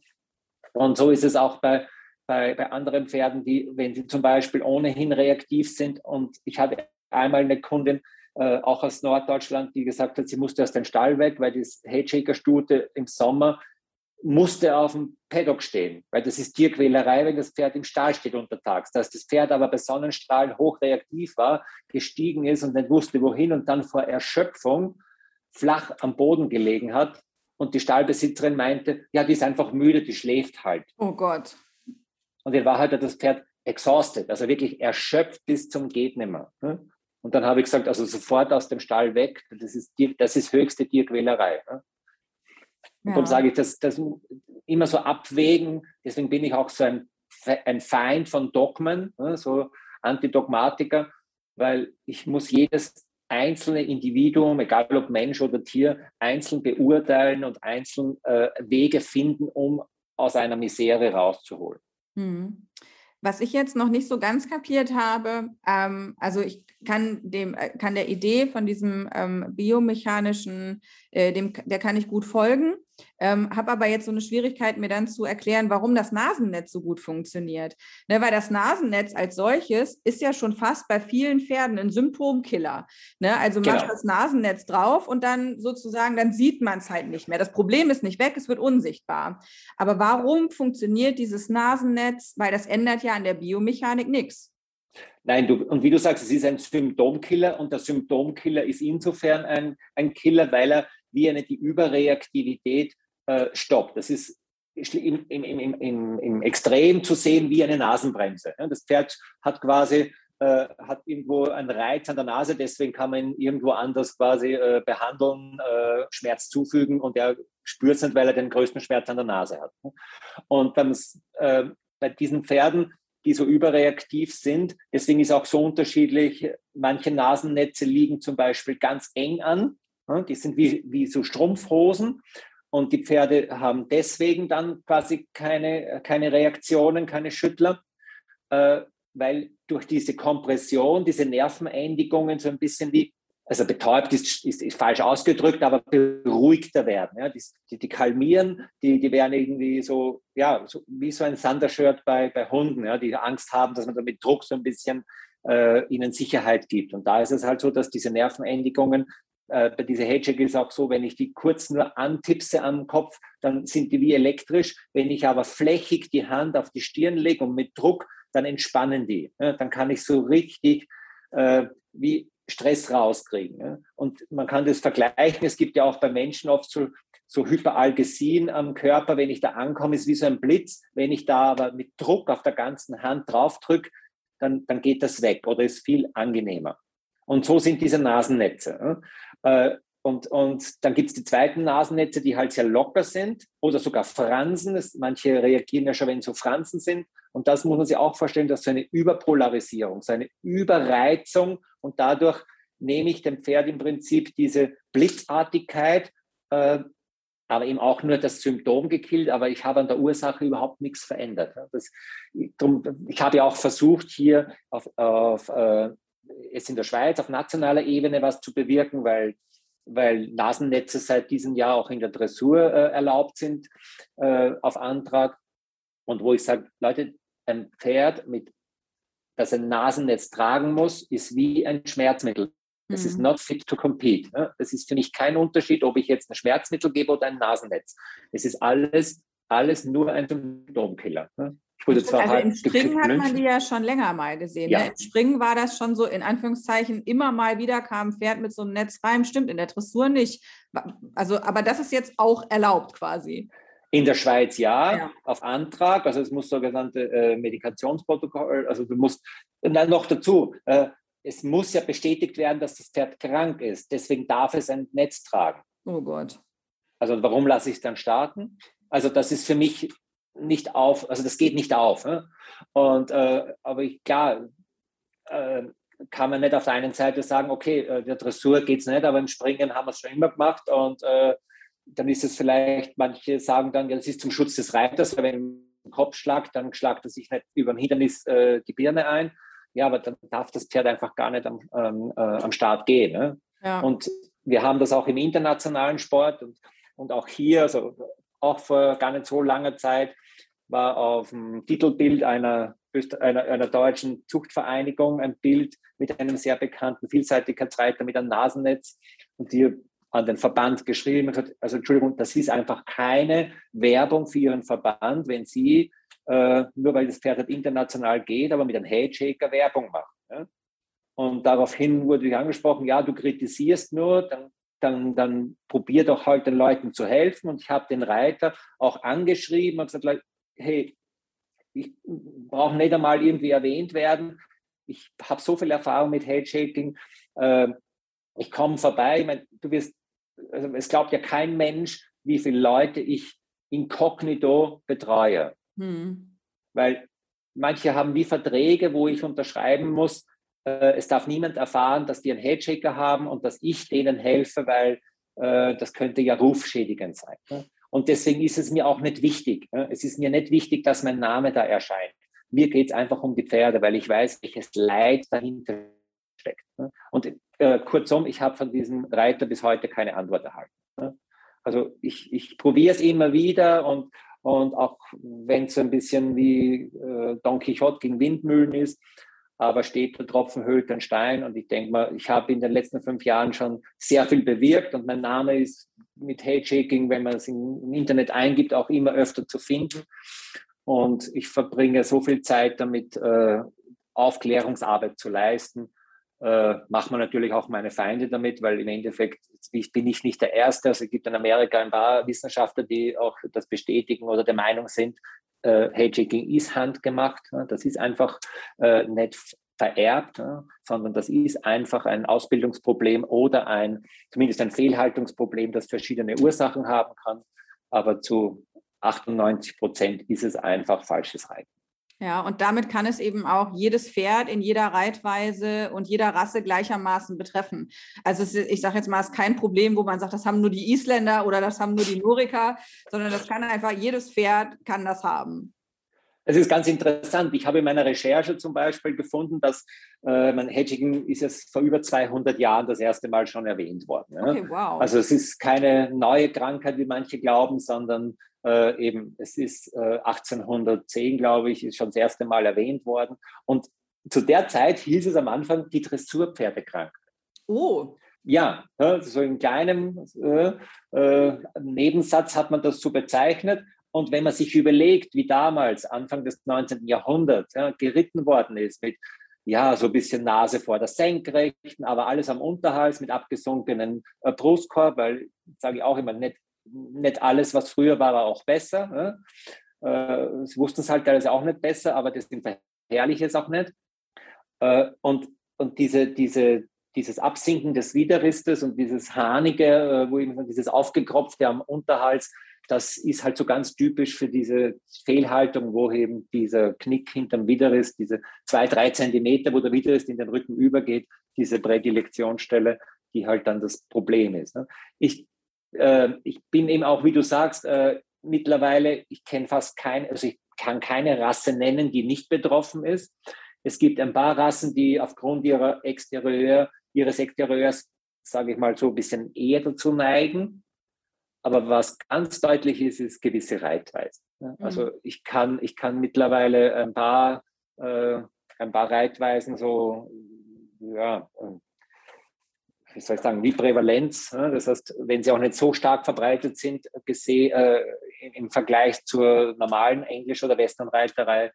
Und so ist es auch bei, bei, bei anderen Pferden, die, wenn sie zum Beispiel ohnehin reaktiv sind. Und ich hatte einmal eine Kundin, äh, auch aus Norddeutschland, die gesagt hat, sie musste aus dem Stall weg, weil die Headshaker-Stute im Sommer musste auf dem Paddock stehen, weil das ist Tierquälerei, wenn das Pferd im Stall steht untertags. Dass das Pferd aber bei Sonnenstrahlen hochreaktiv war, gestiegen ist und nicht wusste, wohin und dann vor Erschöpfung flach am Boden gelegen hat, und die Stallbesitzerin meinte, ja, die ist einfach müde, die schläft halt. Oh Gott. Und dann war halt das Pferd exhausted, also wirklich erschöpft bis zum Gehtnimmer. Ne? Und dann habe ich gesagt, also sofort aus dem Stall weg, das ist, das ist höchste Tierquälerei. Ne? Ja. Darum sage ich, das, das immer so abwägen, deswegen bin ich auch so ein, ein Feind von Dogmen, ne? so Antidogmatiker, weil ich muss jedes einzelne Individuum, egal ob Mensch oder Tier, einzeln beurteilen und einzeln äh, Wege finden, um aus einer Misere rauszuholen. Mhm. Was ich jetzt noch nicht so ganz kapiert habe, ähm, also ich kann dem, äh, kann der Idee von diesem ähm, biomechanischen, äh, dem, der kann ich gut folgen. Ähm, habe aber jetzt so eine Schwierigkeit, mir dann zu erklären, warum das Nasennetz so gut funktioniert. Ne, weil das Nasennetz als solches ist ja schon fast bei vielen Pferden ein Symptomkiller. Ne? Also genau. macht das Nasennetz drauf und dann sozusagen, dann sieht man es halt nicht mehr. Das Problem ist nicht weg, es wird unsichtbar. Aber warum funktioniert dieses Nasennetz? Weil das ändert ja an der Biomechanik nichts. Nein, du, und wie du sagst, es ist ein Symptomkiller und der Symptomkiller ist insofern ein, ein Killer, weil er wie eine die Überreaktivität äh, stoppt. Das ist im, im, im, im, Extrem zu sehen wie eine Nasenbremse. Das Pferd hat quasi äh, hat irgendwo einen Reiz an der Nase, deswegen kann man ihn irgendwo anders quasi äh, behandeln, äh, Schmerz zufügen und er spürt es nicht, weil er den größten Schmerz an der Nase hat. Und dann, äh, bei diesen Pferden, die so überreaktiv sind, deswegen ist auch so unterschiedlich, manche Nasennetze liegen zum Beispiel ganz eng an, die sind wie, wie so Strumpfhosen und die Pferde haben deswegen dann quasi keine, keine Reaktionen, keine Schüttler, äh, weil durch diese Kompression, diese Nervenendigungen so ein bisschen wie, also betäubt ist, ist, ist falsch ausgedrückt, aber beruhigter werden. Ja? Die, die, kalmieren, die, die werden irgendwie so, ja, so, wie so ein Sandershirt bei, bei Hunden, ja? die Angst haben, dass man damit Druck so ein bisschen äh, ihnen Sicherheit gibt. Und da ist es halt so, dass diese Nervenendigungen äh, bei dieser Hedgehog ist auch so, wenn ich die kurz nur antipse am Kopf, dann sind die wie elektrisch. Wenn ich aber flächig die Hand auf die Stirn lege und mit Druck, dann entspannen die. Dann kann ich so richtig äh, wie Stress rauskriegen. Und man kann das vergleichen. Es gibt ja auch bei Menschen oft so, so Hyperalgesien am Körper. Wenn ich da ankomme, ist wie so ein Blitz. Wenn ich da aber mit Druck auf der ganzen Hand draufdrücke, dann, dann geht das weg oder ist viel angenehmer. Und so sind diese Nasennetze. Äh, und, und dann gibt es die zweiten Nasennetze, die halt sehr locker sind oder sogar Fransen. manche reagieren ja schon, wenn so Fransen sind. Und das muss man sich auch vorstellen, dass so eine Überpolarisierung, so eine Überreizung und dadurch nehme ich dem Pferd im Prinzip diese Blitzartigkeit, äh, aber eben auch nur das Symptom gekillt, aber ich habe an der Ursache überhaupt nichts verändert. Das, drum, ich habe ja auch versucht, hier auf, auf äh, jetzt in der Schweiz auf nationaler Ebene was zu bewirken, weil, weil Nasennetze seit diesem Jahr auch in der Dressur äh, erlaubt sind äh, auf Antrag. Und wo ich sage, Leute, ein Pferd, mit, das ein Nasennetz tragen muss, ist wie ein Schmerzmittel. Das mhm. ist not fit to compete. Ne? Das ist für mich kein Unterschied, ob ich jetzt ein Schmerzmittel gebe oder ein Nasennetz. Es ist alles, alles nur ein Symptomkiller. Ich wurde zwar also hart im Springen hat man die ja schon länger mal gesehen. Ja. Ne? Im Springen war das schon so, in Anführungszeichen, immer mal wieder kam ein Pferd mit so einem Netz rein. Stimmt, in der Dressur nicht. Also, aber das ist jetzt auch erlaubt quasi. In der Schweiz ja, Ja. auf Antrag. Also es muss sogenannte äh, Medikationsprotokoll, also du musst, und dann noch dazu, äh, es muss ja bestätigt werden, dass das Pferd krank ist. Deswegen darf es ein Netz tragen. Oh Gott. Also warum lasse ich es dann starten? Also das ist für mich nicht auf, also das geht nicht auf. Ne? Und äh, aber ich, klar, äh, kann man nicht auf der einen Seite sagen, okay, äh, der Dressur geht es nicht, aber im Springen haben wir es schon immer gemacht und äh, dann ist es vielleicht, manche sagen dann, ja, das ist zum Schutz des Reiters, weil wenn ein Kopf schlagt, dann schlagt er sich nicht über dem Hindernis äh, die Birne ein. Ja, aber dann darf das Pferd einfach gar nicht am, ähm, äh, am Start gehen. Ne? Ja. Und wir haben das auch im internationalen Sport und, und auch hier, also auch vor gar nicht so langer Zeit, war auf dem Titelbild einer, einer, einer deutschen Zuchtvereinigung ein Bild mit einem sehr bekannten Vielseitigkeitsreiter mit einem Nasennetz und die an den Verband geschrieben und gesagt, also Entschuldigung, das ist einfach keine Werbung für Ihren Verband, wenn Sie, äh, nur weil das Pferd nicht international geht, aber mit einem Headshaker Werbung machen. Ja? Und daraufhin wurde ich angesprochen, ja, du kritisierst nur, dann, dann, dann probier doch halt den Leuten zu helfen. Und ich habe den Reiter auch angeschrieben und gesagt, hey, ich brauche nicht einmal irgendwie erwähnt werden. Ich habe so viel Erfahrung mit Headshaking. Äh, ich komme vorbei. Ich mein, du wirst, also es glaubt ja kein Mensch, wie viele Leute ich inkognito betreue Hm. weil manche haben wie Verträge, wo ich unterschreiben muss, es darf niemand erfahren, dass die einen Headshaker haben und dass ich denen helfe, weil äh, das könnte ja rufschädigend sein. Ne? Und deswegen ist es mir auch nicht wichtig. Ne? Es ist mir nicht wichtig, dass mein Name da erscheint. Mir geht es einfach um die Pferde, weil ich weiß, welches Leid dahinter steckt. Ne? Und äh, kurzum, ich habe von diesem Reiter bis heute keine Antwort erhalten. Also ich, ich probiere es immer wieder und und auch wenn es so ein bisschen wie äh, Don Quixote gegen Windmühlen ist, aber steht der Tropfen höhlt den Stein. Und ich denke mal, ich habe in den letzten fünf Jahren schon sehr viel bewirkt und mein Name ist mit Headshaking, wenn man es im, Internet eingibt, auch immer öfter zu finden. Und ich verbringe so viel Zeit damit, äh, Aufklärungsarbeit zu leisten. Äh, macht man natürlich auch meine Feinde damit, weil im Endeffekt ich bin ich nicht der Erste. Also es gibt in Amerika ein paar Wissenschaftler, die auch das bestätigen oder der Meinung sind, äh, Hedging ist handgemacht. Ne? Das ist einfach äh, nicht vererbt, ne? sondern das ist einfach ein Ausbildungsproblem oder ein zumindest ein Fehlhaltungsproblem, das verschiedene Ursachen haben kann. Aber zu 98 Prozent ist es einfach falsches Reiten. Ja, und damit kann es eben auch jedes Pferd in jeder Reitweise und jeder Rasse gleichermaßen betreffen. Also es ich sage jetzt mal, es ist kein Problem, wo man sagt, das haben nur die Isländer oder das haben nur die Noriker, sondern das kann einfach, jedes Pferd kann das haben. Es ist ganz interessant. Ich habe in meiner Recherche zum Beispiel gefunden, dass äh, mein Hedging ist jetzt vor über 200 Jahren das erste Mal schon erwähnt worden. Ja? Okay, wow. Also es ist keine neue Krankheit, wie manche glauben, sondern äh, eben es ist äh, 1810, glaube ich, ist schon das erste Mal erwähnt worden. Und zu der Zeit hieß es am Anfang die Dressurpferdekrankheit. oh, Ja, ja, so in kleinem äh, äh, Nebensatz hat man das so bezeichnet. Und wenn man sich überlegt, wie damals, Anfang des 19. Jahrhunderts, ja, geritten worden ist, mit ja, so ein bisschen Nase vor der Senkrechten, aber alles am Unterhals mit abgesunkenen äh, Brustkorb, weil, sage ich auch immer, nicht, nicht alles, was früher war, war auch besser. Ja. Äh, sie wussten es halt teilweise auch nicht besser, aber das verherrliche es auch nicht. Äh, und, und diese, diese, dieses Absinken des Widerristes und dieses Hahnige, wo eben dieses Aufgekropfte am Unterhals, das ist halt so ganz typisch für diese Fehlhaltung, wo eben dieser Knick hinterm Widerriss, diese zwei, drei Zentimeter, wo der Widerriss in den Rücken übergeht, diese Prädilektionsstelle, die halt dann das Problem ist. Ne? Ich, äh, ich bin eben auch, wie du sagst, äh, mittlerweile, ich kenne fast keine, also ich kann keine Rasse nennen, die nicht betroffen ist. Es gibt ein paar Rassen, die aufgrund ihrer Exterieur, ihres Exterieurs, sage ich mal, so ein bisschen eher dazu neigen. Aber was ganz deutlich ist, ist gewisse Reitweisen. Also ich kann, ich kann mittlerweile ein paar, äh, ein paar Reitweisen so, ja, wie soll ich sagen, wie Prävalenz. Das heißt, wenn sie auch nicht so stark verbreitet sind, gesehen, äh, im Vergleich zur normalen Englisch- oder Westernreiterei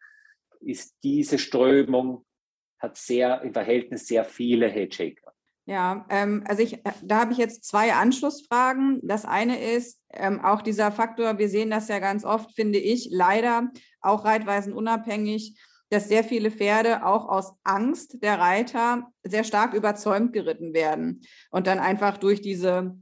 ist diese Strömung, hat sehr im Verhältnis sehr viele Headshaker. Ja, ähm, also ich, da habe ich jetzt zwei Anschlussfragen. Das eine ist ähm, auch dieser Faktor, wir sehen das ja ganz oft, finde ich, leider auch reitweisen unabhängig, dass sehr viele Pferde auch aus Angst der Reiter sehr stark überzäumt geritten werden und dann einfach durch diese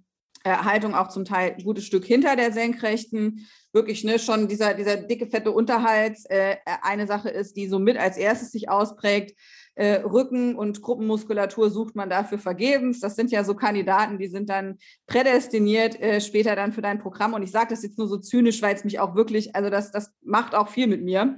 äh, Haltung auch zum Teil ein gutes Stück hinter der Senkrechten wirklich ne, schon dieser, dieser dicke, fette Unterhals äh, eine Sache ist, die so mit als erstes sich ausprägt. Äh, Rücken- und Gruppenmuskulatur sucht man dafür vergebens. Das sind ja so Kandidaten, die sind dann prädestiniert äh, später dann für dein Programm. Und ich sage das jetzt nur so zynisch, weil es mich auch wirklich, also das, das macht auch viel mit mir.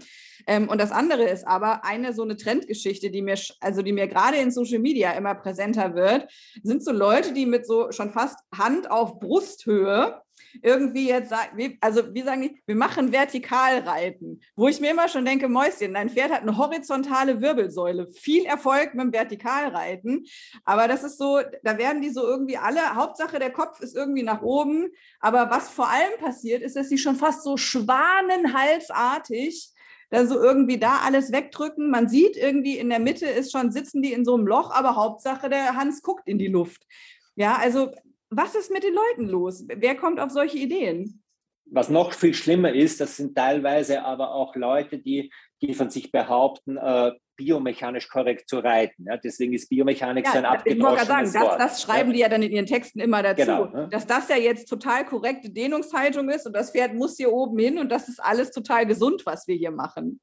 Ähm, und das andere ist aber eine so eine Trendgeschichte, die mir, also die mir gerade in Social Media immer präsenter wird, sind so Leute, die mit so schon fast Hand auf Brusthöhe irgendwie jetzt sagen, also wie sagen die, wir machen Vertikalreiten, wo ich mir immer schon denke, Mäuschen, dein Pferd hat eine horizontale Wirbelsäule, viel Erfolg mit dem Vertikalreiten, aber das ist so, da werden die so irgendwie alle, Hauptsache der Kopf ist irgendwie nach oben, aber was vor allem passiert, ist, dass sie schon fast so schwanenhalsartig dann so irgendwie da alles wegdrücken. Man sieht irgendwie in der Mitte ist schon, sitzen die in so einem Loch, aber Hauptsache der Hans guckt in die Luft. Ja, also was ist mit den Leuten los? Wer kommt auf solche Ideen? Was noch viel schlimmer ist, das sind teilweise aber auch Leute, die, die von sich behaupten, äh, biomechanisch korrekt zu reiten. Ja, deswegen ist Biomechanik ja, so ein abgedroschenes sagen, das, das schreiben ja. die ja dann in ihren Texten immer dazu, genau, ne? dass das ja jetzt total korrekte Dehnungshaltung ist und das Pferd muss hier oben hin und das ist alles total gesund, was wir hier machen.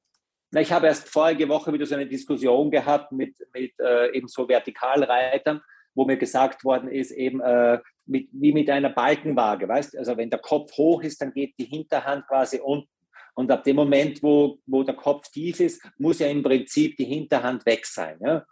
Na, ich habe erst vorige Woche wieder so eine Diskussion gehabt mit, mit äh, eben so Vertikalreitern, wo mir gesagt worden ist, eben äh, mit, wie mit einer Balkenwaage, weißt Also wenn der Kopf hoch ist, dann geht die Hinterhand quasi unten. Und ab dem Moment, wo, wo der Kopf tief ist, muss ja im Prinzip die Hinterhand weg sein. Ja?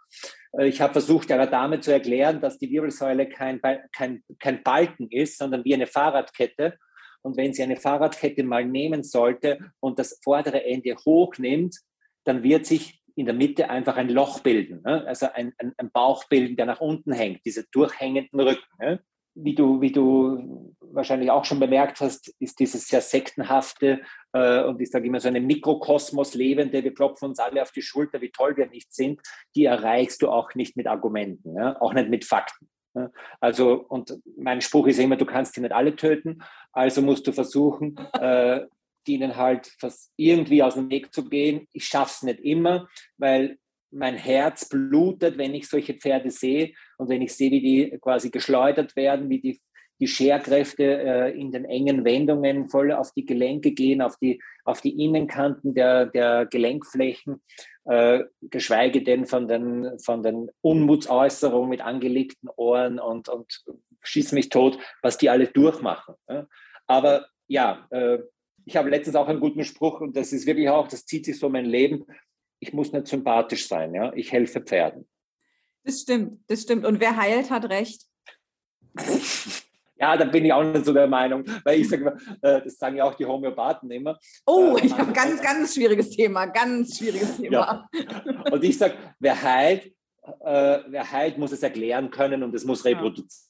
Äh, ich habe versucht, einer Dame zu erklären, dass die Wirbelsäule kein, kein, kein Balken ist, sondern wie eine Fahrradkette. Und wenn sie eine Fahrradkette mal nehmen sollte und das vordere Ende hochnimmt, dann wird sich in der Mitte einfach ein Loch bilden, ne? also ein, ein, ein, Bauch bilden, der nach unten hängt, diese durchhängenden Rücken. Ne? Wie, du, wie du wahrscheinlich auch schon bemerkt hast, ist dieses sehr sektenhafte äh, und ich sage immer so eine Mikrokosmos lebende, wir klopfen uns alle auf die Schulter, wie toll wir nicht sind, die erreichst du auch nicht mit Argumenten, ja? auch nicht mit Fakten. Ja? Also, und mein Spruch ist immer, du kannst die nicht alle töten, also musst du versuchen, äh, ihnen halt irgendwie aus dem Weg zu gehen. Ich schaffe es nicht immer, weil mein Herz blutet, wenn ich solche Pferde sehe und wenn ich sehe, wie die quasi geschleudert werden, wie die, die Scherkräfte äh, in den engen Wendungen voll auf die Gelenke gehen, auf die, auf die Innenkanten der, der Gelenkflächen, äh, geschweige denn von den, von den Unmutsäußerungen mit angelegten Ohren und, und schieß mich tot, was die alle durchmachen. Ja. Aber ja, äh, ich habe letztens auch einen guten Spruch und das ist wirklich auch, das zieht sich so mein Leben. Ich muss nicht sympathisch sein, ja. Ich helfe Pferden. Das stimmt, das stimmt. Und wer heilt, hat recht. Ja, da bin ich auch nicht so der Meinung, weil ich sage, äh, das sagen ja auch die Homöopathen immer. Oh, äh, ich habe ganz, ganz schwieriges Thema, ganz schwieriges Thema. Ja. Und ich sage, wer heilt, äh, wer heilt, muss es erklären können und es muss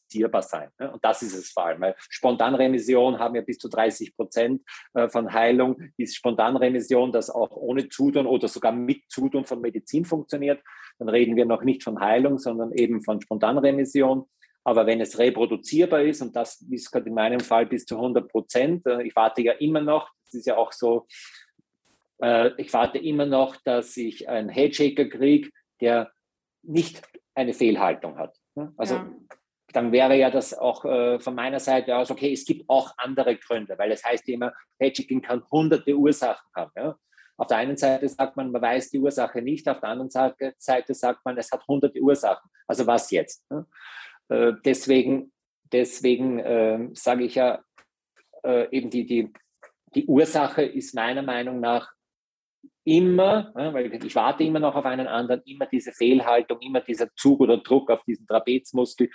reproduzierbar sein. Ne? Und das ist es vor allem. Weil Spontanremission haben ja bis zu 30 Prozent äh, von Heilung, ist Spontanremission, das auch ohne Zutun oder sogar mit Zutun von Medizin funktioniert. Dann reden wir noch nicht von Heilung, sondern eben von Spontanremission. Aber wenn es reproduzierbar ist, und das ist gerade in meinem Fall bis zu 100 Prozent, äh, ich warte ja immer noch, das ist ja auch so, äh, ich warte immer noch, dass ich einen Headshaker kriege, der nicht eine Fehlhaltung hat. Ne? Also ja. Dann wäre ja das auch äh, von meiner Seite aus, okay, es gibt auch andere Gründe, weil es heißt immer, Hedging kann hunderte Ursachen haben. Ja? Auf der einen Seite sagt man, man weiß die Ursache nicht, auf der anderen Seite sagt man, es hat hunderte Ursachen. Also was jetzt? Ne? Äh, deswegen deswegen äh, sage ich ja, äh, eben die, die, die Ursache ist meiner Meinung nach immer, weil ich warte immer noch auf einen anderen, immer diese Fehlhaltung, immer dieser Zug oder Druck auf diesen Trapezmuskel,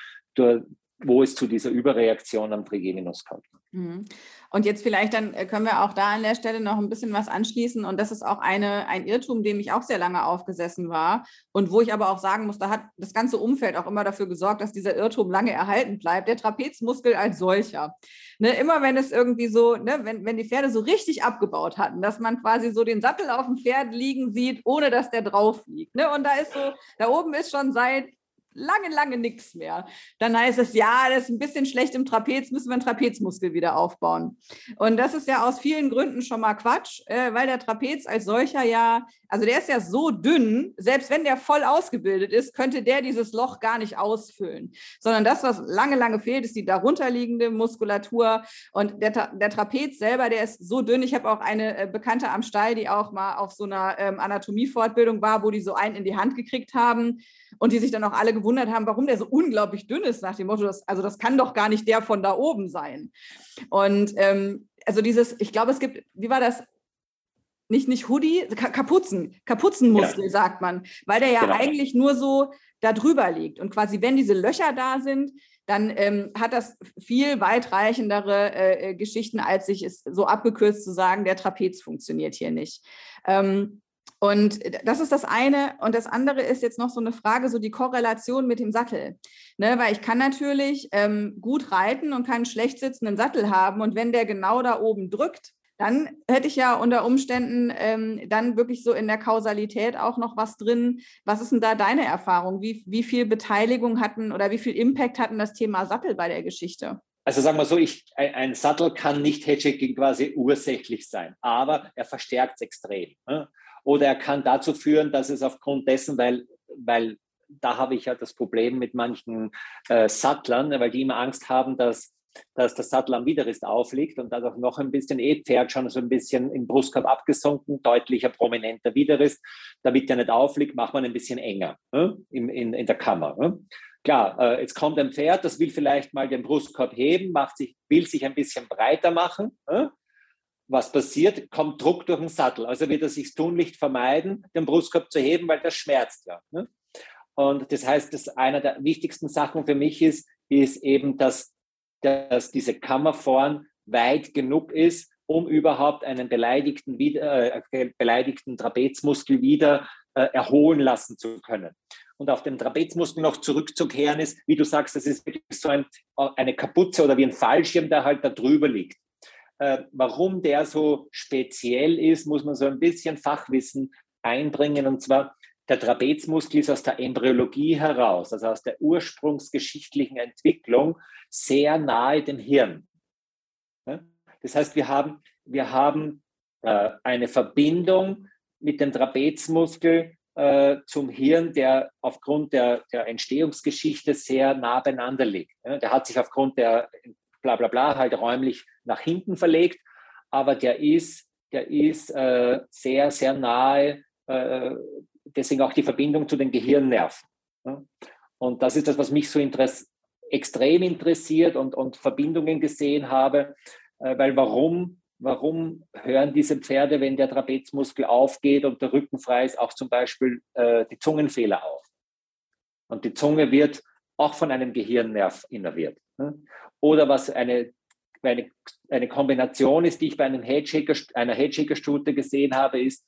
wo es zu dieser Überreaktion am Trigeminus kommt. Mhm. Und jetzt vielleicht dann äh, können wir auch da an der Stelle noch ein bisschen was anschließen. Und das ist auch eine, ein Irrtum, dem ich auch sehr lange aufgesessen war. Und wo ich aber auch sagen muss, da hat das ganze Umfeld auch immer dafür gesorgt, dass dieser Irrtum lange erhalten bleibt. Der Trapezmuskel als solcher. Ne, immer wenn es irgendwie so, ne, wenn, wenn die Pferde so richtig abgebaut hatten, dass man quasi so den Sattel auf dem Pferd liegen sieht, ohne dass der drauf liegt. Ne? Und da ist so, da oben ist schon seit lange, lange nichts mehr. Dann heißt es, ja, das ist ein bisschen schlecht im Trapez, müssen wir einen Trapezmuskel wieder aufbauen. Und das ist ja aus vielen Gründen schon mal Quatsch, äh, weil der Trapez als solcher ja, also der ist ja so dünn, selbst wenn der voll ausgebildet ist, könnte der dieses Loch gar nicht ausfüllen. Sondern das, was lange, lange fehlt, ist die darunterliegende Muskulatur. Und der, der Trapez selber, der ist so dünn. Ich habe auch eine äh, Bekannte am Stall, die auch mal auf so einer ähm, Anatomiefortbildung war, wo die so einen in die Hand gekriegt haben und die sich dann auch alle gewundert haben, warum der so unglaublich dünn ist, nach dem Motto, das, also das kann doch gar nicht der von da oben sein. Und ähm, also dieses, ich glaube, es gibt, wie war das? Nicht, nicht Hoodie, Kapuzen, Kapuzenmuskel, ja. sagt man, weil der ja genau. eigentlich nur so da drüber liegt. Und quasi, wenn diese Löcher da sind, dann ähm, hat das viel weitreichendere äh, äh Geschichten, als sich es so abgekürzt zu sagen, der Trapez funktioniert hier nicht. Ähm, und das ist das eine. Und das andere ist jetzt noch so eine Frage, so die Korrelation mit dem Sattel. Ne, weil ich kann natürlich ähm, gut reiten und keinen schlecht sitzenden Sattel haben. Und wenn der genau da oben drückt, dann hätte ich ja unter Umständen ähm, dann wirklich so in der Kausalität auch noch was drin. Was ist denn da deine Erfahrung? Wie, wie viel Beteiligung hatten oder wie viel Impact hatten das Thema Sattel bei der Geschichte? Also sagen wir so, ich, ein, Sattel kann nicht Hedging quasi ursächlich sein, aber er verstärkt es extrem. Ne? Oder er kann dazu führen, dass es aufgrund dessen, weil, weil da habe ich ja das Problem mit manchen äh, Sattlern, weil die immer Angst haben, dass, dass der Sattel am Widerrist aufliegt und dadurch noch ein bisschen E-Pferd schon so ein bisschen im Brustkorb abgesunken, deutlicher, prominenter Widerrist. Damit der nicht aufliegt, macht man ein bisschen enger ne? in, in, in der Kammer. Ne? Klar, äh, jetzt kommt ein Pferd, das will vielleicht mal den Brustkorb heben, macht sich, will sich ein bisschen breiter machen. Ne? Was passiert, kommt Druck durch den Sattel. Also wird er sich tunlichst vermeiden, den Brustkorb zu heben, weil das schmerzt ja. Ne? Und das heißt, dass einer der wichtigsten Sachen für mich ist, ist eben, dass, dass diese Kammer vorn weit genug ist, um überhaupt einen beleidigten, äh, beleidigten Trapezmuskel wieder äh, erholen lassen zu können. Und auf den Trapezmuskel noch zurückzukehren ist, wie du sagst, das ist wirklich so ein, eine Kapuze oder wie ein Fallschirm, der halt da drüber liegt. Äh, warum der so speziell ist, muss man so ein bisschen Fachwissen einbringen. Und zwar, der Trapezmuskel ist aus der Embryologie heraus, also aus der ursprungsgeschichtlichen Entwicklung, sehr nahe dem Hirn. Das heißt, wir haben, wir haben äh, eine Verbindung mit dem Trapezmuskel äh, zum Hirn, der aufgrund der, der Entstehungsgeschichte sehr nah beieinander liegt. Der hat sich aufgrund der bla bla bla halt räumlich nach hinten verlegt, aber der ist, der ist äh, sehr, sehr nahe, äh, deswegen auch die Verbindung zu den Gehirnnerven. Ja? Und das ist das, was mich so interess extrem interessiert und, und Verbindungen gesehen habe, äh, weil warum, warum hören diese Pferde, wenn der Trapezmuskel aufgeht und der Rücken frei ist, auch zum Beispiel äh, die Zungenfehler auf? Und die Zunge wird auch von einem Gehirnnerv innerviert. Ne? Oder was eine, eine, eine Kombination ist, die ich bei einem Headshaker, einer Headshaker-Stute gesehen habe, ist,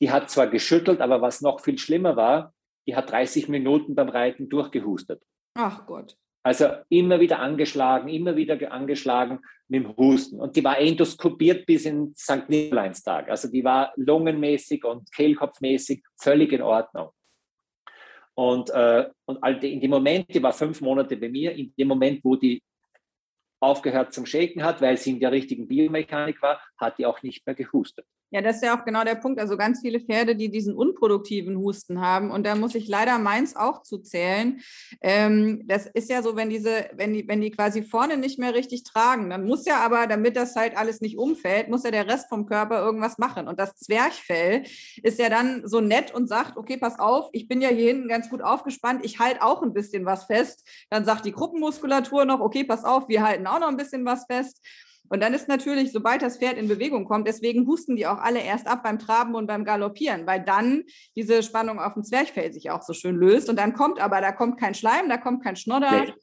die hat zwar geschüttelt, aber was noch viel schlimmer war, die hat 30 Minuten beim Reiten durchgehustet. Ach Gott. Also immer wieder angeschlagen, immer wieder angeschlagen mit dem Husten. Und die war endoskopiert bis in St. Nikoleinstag. Also die war lungenmäßig und kehlkopfmäßig völlig in Ordnung. Und, äh, und in dem Moment, die war fünf Monate bei mir, in dem Moment, wo die aufgehört zum Shaken hat, weil sie in der richtigen Biomechanik war, hat die auch nicht mehr gehustet. Ja, das ist ja auch genau der Punkt. Also ganz viele Pferde, die diesen unproduktiven Husten haben. Und da muss ich leider meins auch zu zählen. Ähm, das ist ja so, wenn diese, wenn die, wenn die quasi vorne nicht mehr richtig tragen, dann muss ja aber, damit das halt alles nicht umfällt, muss ja der Rest vom Körper irgendwas machen. Und das Zwerchfell ist ja dann so nett und sagt, okay, pass auf, ich bin ja hier hinten ganz gut aufgespannt, ich halte auch ein bisschen was fest. Dann sagt die Gruppenmuskulatur noch, okay, pass auf, wir halten auch noch ein bisschen was fest. Und dann ist natürlich, sobald das Pferd in Bewegung kommt, deswegen husten die auch alle erst ab beim Traben und beim Galoppieren, weil dann diese Spannung auf dem Zwerchfell sich auch so schön löst. Und dann kommt aber, da kommt kein Schleim, da kommt kein Schnodder. Nee.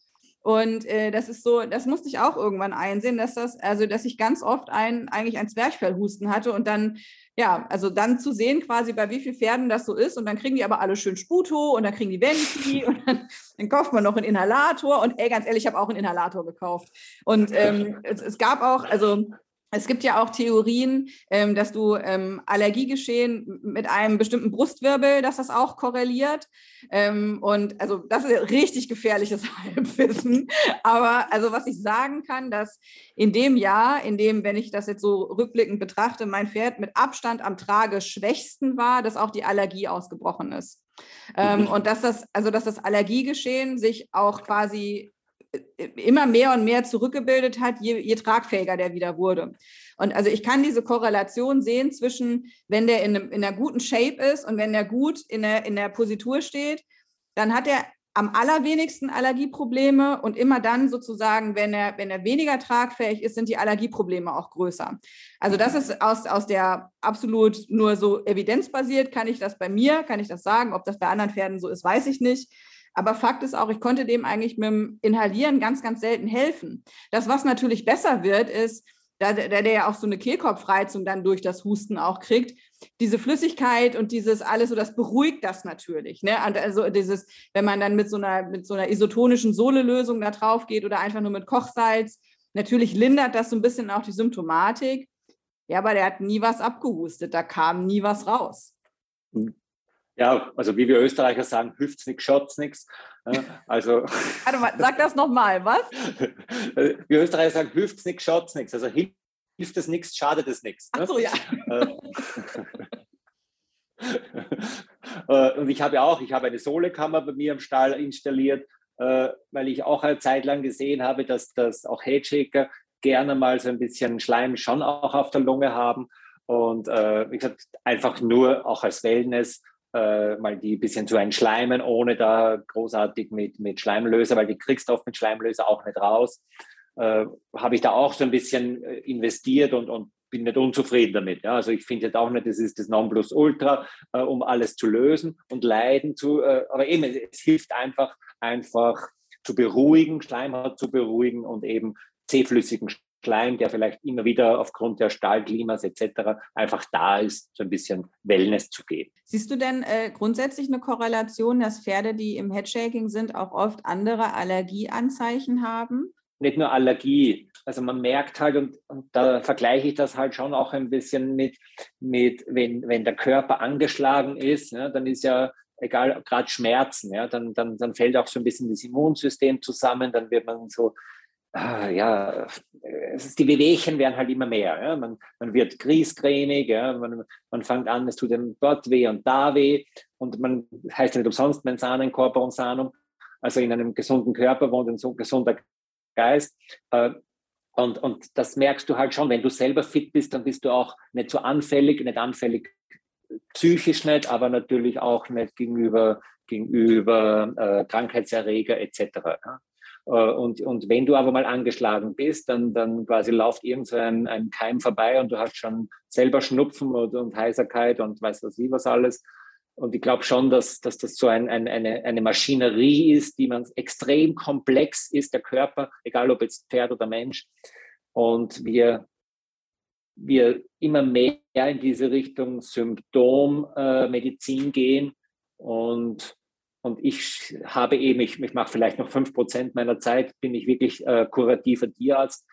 Und äh, das ist so, das musste ich auch irgendwann einsehen, dass das, also dass ich ganz oft ein, eigentlich ein Zwerchfellhusten hatte und dann, ja, also dann zu sehen quasi, bei wie vielen Pferden das so ist und dann kriegen die aber alle schön Sputo und dann kriegen die Venti und dann, dann, kauft man noch einen Inhalator und ey, ganz ehrlich, ich habe auch einen Inhalator gekauft. Und ähm, es, es gab auch, also es gibt ja auch Theorien, ähm, dass du ähm, Allergiegeschehen mit einem bestimmten Brustwirbel, dass das auch korreliert. Ähm, und also das ist richtig gefährliches Halbwissen. Aber also was ich sagen kann, dass in dem Jahr, in dem, wenn ich das jetzt so rückblickend betrachte, mein Pferd mit Abstand am Trageschwächsten war, dass auch die Allergie ausgebrochen ist. Ähm, und dass das, also dass das Allergiegeschehen sich auch quasi immer mehr und mehr zurückgebildet hat, je, je, tragfähiger der wieder wurde. Und also ich kann diese Korrelation sehen zwischen, wenn der in, in einer guten Shape ist und wenn der gut in der, in der Positur steht, dann hat er am allerwenigsten Allergieprobleme und immer dann sozusagen, wenn er, wenn er weniger tragfähig ist, sind die Allergieprobleme auch größer. Also das ist aus, aus der absolut nur so evidenzbasiert, kann ich das bei mir, kann ich das sagen. Ob das bei anderen Pferden so ist, weiß ich nicht. Aber Fakt ist auch, ich konnte dem eigentlich mit dem Inhalieren ganz, ganz selten helfen. Das, was natürlich besser wird, ist, da der, der ja auch so eine Kehlkopfreizung dann durch das Husten auch kriegt, diese Flüssigkeit und dieses alles, so das beruhigt das natürlich. Ne? Also dieses, wenn man dann mit so einer, mit so einer isotonischen Sohlelösung da drauf geht oder einfach nur mit Kochsalz, natürlich lindert das so ein bisschen auch die Symptomatik. Ja, aber der hat nie was abgehustet, da kam nie was raus. Ja, also wie wir Österreicher sagen, hüft's nix, schaut's nix. Also. Warte mal, sag das nochmal, was? Wir Österreicher sagen, hüft's nix, schaut's nix. Also hilft es nichts, schadet es nichts. Ach so, ja. Äh, und ich habe ja auch, ich habe eine Sohlekammer bei mir im Stall installiert, äh, weil ich auch eine Zeit lang gesehen habe, dass, dass auch Headshaker gerne mal so ein bisschen Schleim schon auch auf der Lunge haben. Und äh, wie gesagt, einfach nur auch als Wellness äh, mal die ein bisschen zu entschleimen, ohne da großartig mit, mit Schleimlöser, weil die kriegst du oft mit Schleimlöser auch nicht raus. Äh, Habe ich da auch so ein bisschen äh, investiert und, und bin nicht unzufrieden damit. Ja. Also ich finde jetzt auch nicht, das ist das Nonplusultra, äh, um alles zu lösen und Leiden zu, äh, aber eben, es, es, hilft einfach, einfach zu beruhigen, Schleimhaut zu beruhigen und eben zähflüssigen Schleim, der vielleicht immer wieder aufgrund der Stahlklimas etc. einfach da ist, so ein bisschen Wellness zu geben. Siehst du denn äh, grundsätzlich eine Korrelation, dass Pferde, die im Headshaking sind, auch oft andere Allergieanzeichen haben? Nicht nur Allergie. Also man merkt halt, und, und da vergleiche ich das halt schon auch ein bisschen mit, mit wenn, wenn der Körper angeschlagen ist, ja, dann ist ja egal, gerade Schmerzen, ja, dann, dann, dann fällt auch so ein bisschen das Immunsystem zusammen, dann wird man so ja, die Wehwehchen werden halt immer mehr. Ja? Man, man wird griesgrämig, ja? man, man fängt an, es tut dem dort weh und da weh. Und man heißt ja nicht umsonst Mensanum, Corporum Sanum. Also in einem gesunden Körper wohnt ein gesunder Geist. Äh, und, und das merkst du halt schon, wenn du selber fit bist, dann bist du auch nicht so anfällig, nicht anfällig psychisch nicht, aber natürlich auch nicht gegenüber, gegenüber äh, Krankheitserreger etc. Äh, und, und wenn du aber mal angeschlagen bist, dann, dann quasi läuft irgend so ein, ein Keim vorbei und du hast schon selber Schnupfen und, und Heiserkeit und weiß was wie was alles. Und ich glaube schon, dass, dass das so ein, ein, eine, eine Maschinerie ist, die man extrem komplex ist, der Körper, egal ob jetzt Pferd oder Mensch. Und wir, wir immer mehr in diese Richtung Symptommedizin äh, gehen und und ich habe eben, ich, ich mache vielleicht noch fünf Prozent meiner Zeit, bin ich wirklich äh, kurativer Tierarzt,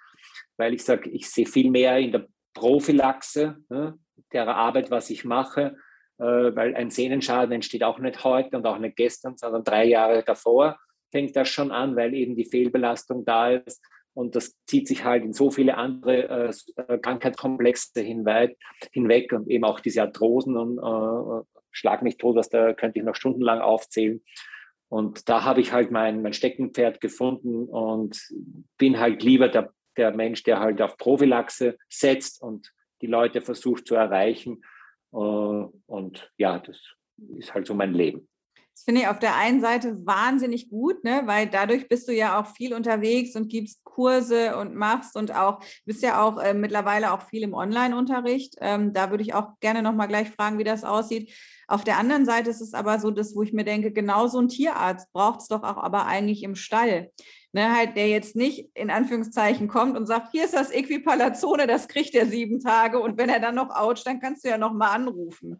weil ich sage, ich sehe viel mehr in der Prophylaxe ne, der Arbeit, was ich mache, äh, weil ein Sehnenschaden entsteht auch nicht heute und auch nicht gestern, sondern drei Jahre davor fängt das schon an, weil eben die Fehlbelastung da ist. Und das zieht sich halt in so viele andere äh, Krankheitskomplexe hinweg, hinweg und eben auch diese Arthrosen und äh, schlag mich tot, was da könnte ich noch stundenlang aufzählen. Und da habe ich halt mein, mein Steckenpferd gefunden und bin halt lieber der, der Mensch, der halt auf Prophylaxe setzt und die Leute versucht zu erreichen. Äh, und ja, das ist halt so mein Leben. Das finde ich auf der einen Seite wahnsinnig gut, ne? weil dadurch bist du ja auch viel unterwegs und gibst Kurse und machst und auch, bist ja auch äh, mittlerweile auch viel im Online-Unterricht. Ähm, da würde ich auch gerne nochmal gleich fragen, wie das aussieht. Auf der anderen Seite ist es aber so, dass, wo ich mir denke, genau so ein Tierarzt braucht es doch auch aber eigentlich im Stall. Ne, halt, der jetzt nicht in Anführungszeichen kommt und sagt, hier ist das Equipalazone, das kriegt er sieben Tage und wenn er dann noch ouch, dann kannst du ja noch mal anrufen.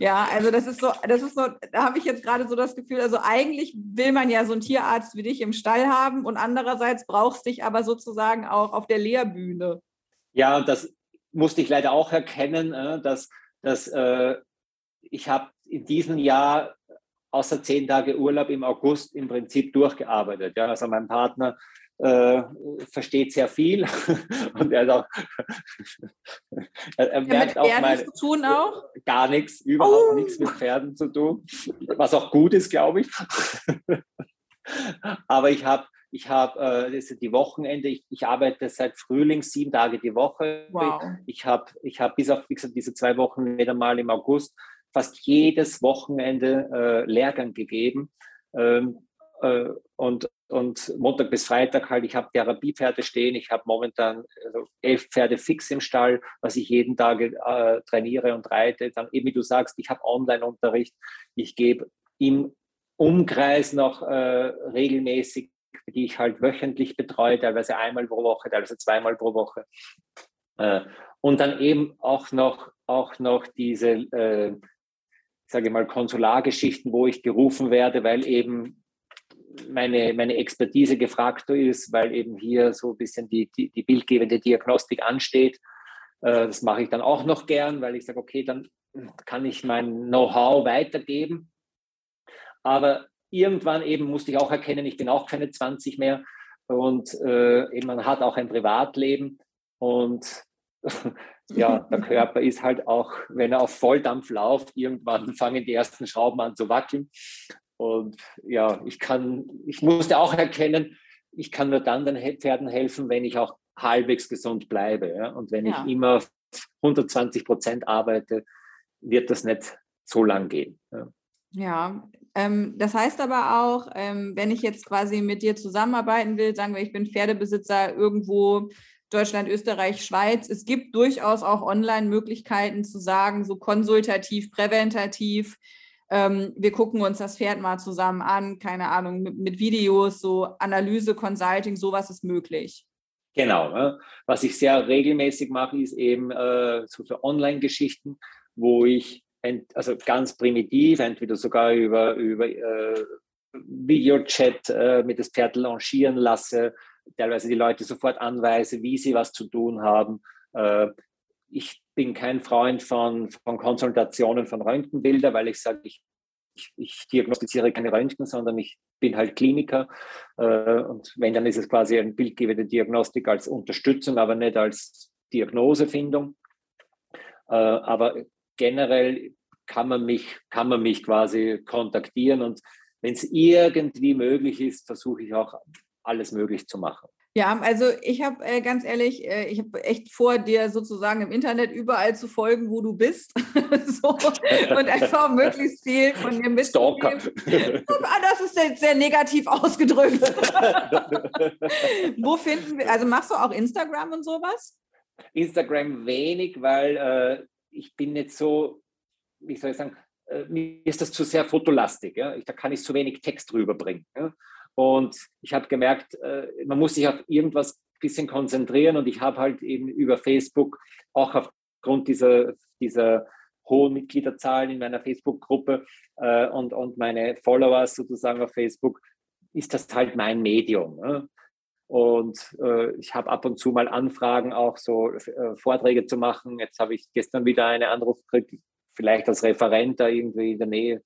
Ja, also das ist so, das ist so, da habe ich jetzt gerade so das Gefühl, also eigentlich will man ja so einen Tierarzt wie dich im Stall haben und andererseits brauchst dich aber sozusagen auch auf der Lehrbühne. Ja, und das musste ich leider auch erkennen, äh, dass, dass äh, ich habe in diesem Jahr außer zehn Tage Urlaub im August im Prinzip durchgearbeitet. Ja, also mein Partner äh, versteht sehr viel und er, auch, er, er merkt auch mal gar nichts, überhaupt oh. nichts mit Pferden zu tun, was auch gut ist, glaube ich. Aber ich habe ich habe äh, die Wochenende, ich, ich, arbeite seit Frühling sieben Tage die Woche. Wow. Ich habe ich hab bis auf wie gesagt, diese zwei Wochen wieder mal im August fast jedes Wochenende äh, Lehrgang gegeben. Ähm, äh, und, und Montag bis Freitag halt, ich habe Therapiepferde stehen, ich habe momentan also elf Pferde fix im Stall, was ich jeden Tag äh, trainiere und reite. Dann eben wie du sagst, ich habe Online-Unterricht, ich gebe im Umkreis noch äh, regelmäßig, die ich halt wöchentlich betreue, teilweise einmal pro Woche, teilweise zweimal pro Woche. Äh, und dann eben auch noch, auch noch diese äh, sage mal, Konsulargeschichten, wo ich gerufen werde, weil eben meine, meine Expertise gefragt ist, weil eben hier so ein bisschen die, die, die bildgebende Diagnostik ansteht. Äh, das mache ich dann auch noch gern, weil ich sage, okay, dann kann ich mein Know-how weitergeben. Aber irgendwann eben musste ich auch erkennen, ich bin auch keine 20 mehr und äh, man hat auch ein Privatleben und ja, der Körper ist halt auch, wenn er auf Volldampf läuft, irgendwann fangen die ersten Schrauben an zu wackeln. Und ja, ich kann, ich musste auch erkennen, ich kann nur dann den Pferden helfen, wenn ich auch halbwegs gesund bleibe. Ja? Und wenn ja. ich immer 120 Prozent arbeite, wird das nicht so lang gehen. Ja, ja ähm, das heißt aber auch, ähm, wenn ich jetzt quasi mit dir zusammenarbeiten will, sagen wir, ich bin Pferdebesitzer irgendwo Deutschland, Österreich, Schweiz. Es gibt durchaus auch Online-Möglichkeiten zu sagen, so konsultativ, präventativ. Ähm, wir gucken uns das Pferd mal zusammen an, keine Ahnung, mit, mit Videos, so Analyse, Consulting, sowas ist möglich. Genau. Ne? Was ich sehr regelmäßig mache, ist eben äh, so für Online-Geschichten, wo ich also ganz primitiv, entweder sogar über, über äh, Videochat äh, mit das Pferd launchieren lasse teilweise die Leute sofort anweise, wie sie was zu tun haben. Äh, ich bin kein Freund von, von Konsultationen von Röntgenbildern, weil ich sage, ich, ich, ich, diagnostiziere keine Röntgen, sondern ich bin halt Kliniker. Äh, und wenn, dann ist es quasi eine bildgebende Diagnostik als Unterstützung, aber nicht als Diagnosefindung. Äh, aber generell kann man mich, kann man mich quasi kontaktieren und wenn es irgendwie möglich ist, versuche ich auch alles möglich zu machen. Ja, also ich habe äh, ganz ehrlich, äh, ich habe echt vor, dir sozusagen im Internet überall zu folgen, wo du bist. so, und einfach möglichst viel von dir mitzunehmen. Ah, das ist jetzt sehr negativ ausgedrückt. wo finden wir, also machst du auch Instagram und sowas? Instagram wenig, weil äh, ich bin jetzt so, wie soll ich sagen, äh, mir ist das zu sehr fotolastig. Ja? Ich, da kann ich zu wenig Text rüberbringen. Ja? Und ich habe gemerkt, äh, man muss sich auf irgendwas ein bisschen konzentrieren und ich habe halt eben über Facebook auch aufgrund dieser, dieser hohen Mitgliederzahlen in meiner Facebook-Gruppe äh, und, und meine Followers sozusagen auf Facebook, ist das halt mein Medium. Ne? Und äh, ich habe ab und zu mal Anfragen, auch so äh, Vorträge zu machen. Jetzt habe ich gestern wieder einen Anruf gekriegt, vielleicht als Referent da irgendwie in der Nähe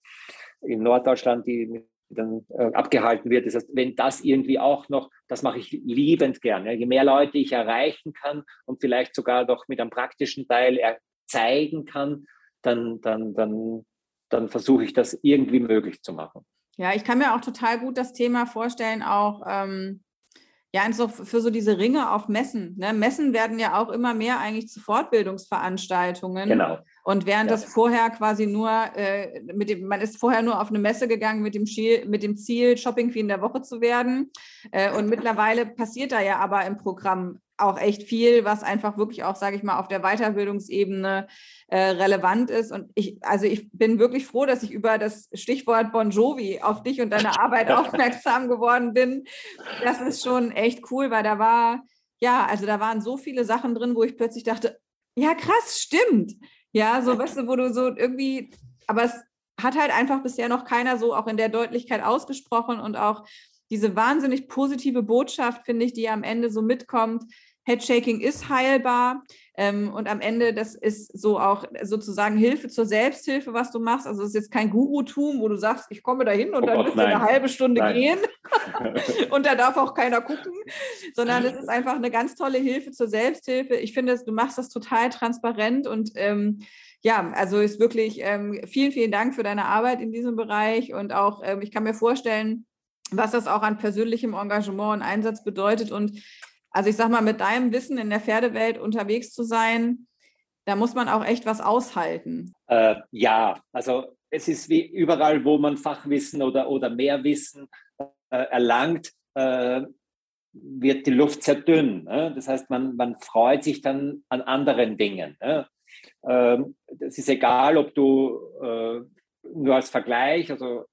in Norddeutschland, die dann äh, abgehalten wird. Das heißt, wenn das irgendwie auch noch, das mache ich liebend gerne. Je mehr Leute ich erreichen kann und vielleicht sogar doch mit einem praktischen Teil zeigen kann, dann, dann, dann, dann versuche ich das irgendwie möglich zu machen. Ja, ich kann mir auch total gut das Thema vorstellen, auch ähm, ja, so für so diese Ringe auf Messen. Ne? Messen werden ja auch immer mehr eigentlich zu Fortbildungsveranstaltungen. Genau. Und während ja. das vorher quasi nur äh, mit dem, man ist vorher nur auf eine Messe gegangen mit dem, Ziel, mit dem Ziel, Shopping Queen der Woche zu werden. Äh, und mittlerweile passiert da ja aber im Programm auch echt viel, was einfach wirklich auch, sage ich mal, auf der Weiterbildungsebene äh, relevant ist. Und ich, also ich bin wirklich froh, dass ich über das Stichwort Bon Jovi auf dich und deine Arbeit aufmerksam geworden bin. Das ist schon echt cool, weil da war, ja, also da waren so viele Sachen drin, wo ich plötzlich dachte, ja, krass, stimmt. Ja, so, weißt du, wo du so irgendwie, aber es hat halt einfach bisher noch keiner so auch in der Deutlichkeit ausgesprochen und auch diese wahnsinnig positive Botschaft, finde ich, die am Ende so mitkommt, Headshaking ist heilbar ähm, und am Ende, das ist so auch sozusagen Hilfe zur Selbsthilfe, was du machst. Also es ist jetzt kein Gurutum, wo du sagst, ich komme da hin und oh dann wirst du eine halbe Stunde nein. gehen und da darf auch keiner gucken, sondern es ist einfach eine ganz tolle Hilfe zur Selbsthilfe. Ich finde, du machst das total transparent und ähm, ja, also ist wirklich ähm, vielen, vielen Dank für deine Arbeit in diesem Bereich und auch, ähm, ich kann mir vorstellen, was das auch an persönlichem Engagement und Einsatz bedeutet. Und also ich sage mal, mit deinem Wissen in der Pferdewelt unterwegs zu sein, da muss man auch echt was aushalten. Äh, ja, also es ist wie überall, wo man Fachwissen oder, oder mehr Wissen äh, erlangt, äh, wird die Luft sehr dünn. Ne? Das heißt, man, man freut sich dann an anderen Dingen. Ne? Ähm, es ist egal, ob du äh, nur als Vergleich, also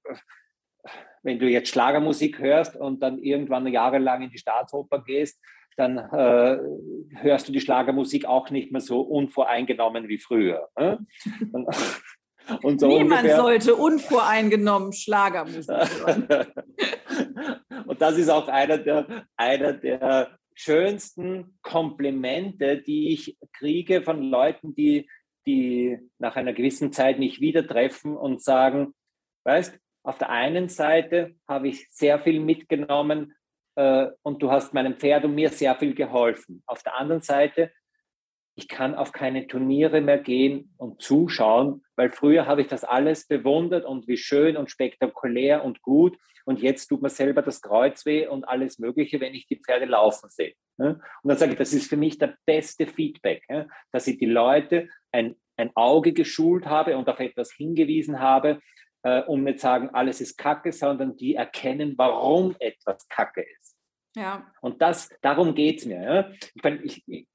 wenn du jetzt Schlagermusik hörst und dann irgendwann jahrelang in die Staatsoper gehst, dann äh, hörst du die Schlagermusik auch nicht mehr so unvoreingenommen wie früher. Ne? Und so Niemand ungefähr. sollte unvoreingenommen Schlagermusik hören. Und das ist auch einer der, einer der schönsten Komplimente, die ich kriege von Leuten, die, die nach einer gewissen Zeit mich wieder treffen und sagen, weißt, auf der einen Seite habe ich sehr viel mitgenommen äh, und du hast meinem Pferd und mir sehr viel geholfen. Auf der anderen Seite, ich kann auf keine Turniere mehr gehen und zuschauen, weil früher habe ich das alles bewundert und wie schön und spektakulär und gut. Und jetzt tut mir selber das Kreuz weh und alles Mögliche, wenn ich die Pferde laufen sehe. Und dann sage ich, das ist für mich der beste Feedback, dass ich die Leute ein, ein Auge geschult habe und auf etwas hingewiesen habe, äh, um nicht sagen, alles ist Kacke, sondern die erkennen, warum etwas Kacke ist. Ja. Und das, darum geht es mir. Ja? Ich, bin, ich,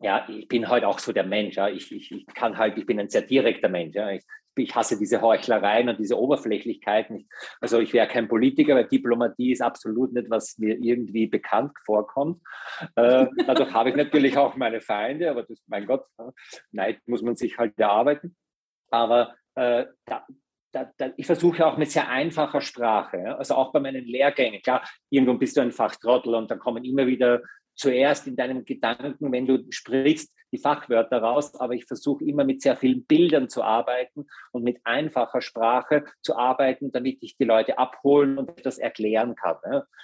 ja, ich bin halt auch so der Mensch. Ja? Ich, ich, ich kann halt, ich bin ein sehr direkter Mensch. Ja? Ich, ich hasse diese Heuchlereien und diese Oberflächlichkeiten. also ich wäre kein Politiker, weil Diplomatie ist absolut nicht, was mir irgendwie bekannt vorkommt. Äh, dadurch habe ich natürlich auch meine Feinde, aber das, mein Gott, Neid muss man sich halt erarbeiten. Aber äh, da, da, da, ich versuche auch mit sehr einfacher Sprache, also auch bei meinen Lehrgängen. Klar, irgendwo bist du ein Fachtrottel und dann kommen immer wieder zuerst in deinem Gedanken, wenn du sprichst, die Fachwörter raus, aber ich versuche immer mit sehr vielen Bildern zu arbeiten und mit einfacher Sprache zu arbeiten, damit ich die Leute abholen und das erklären kann.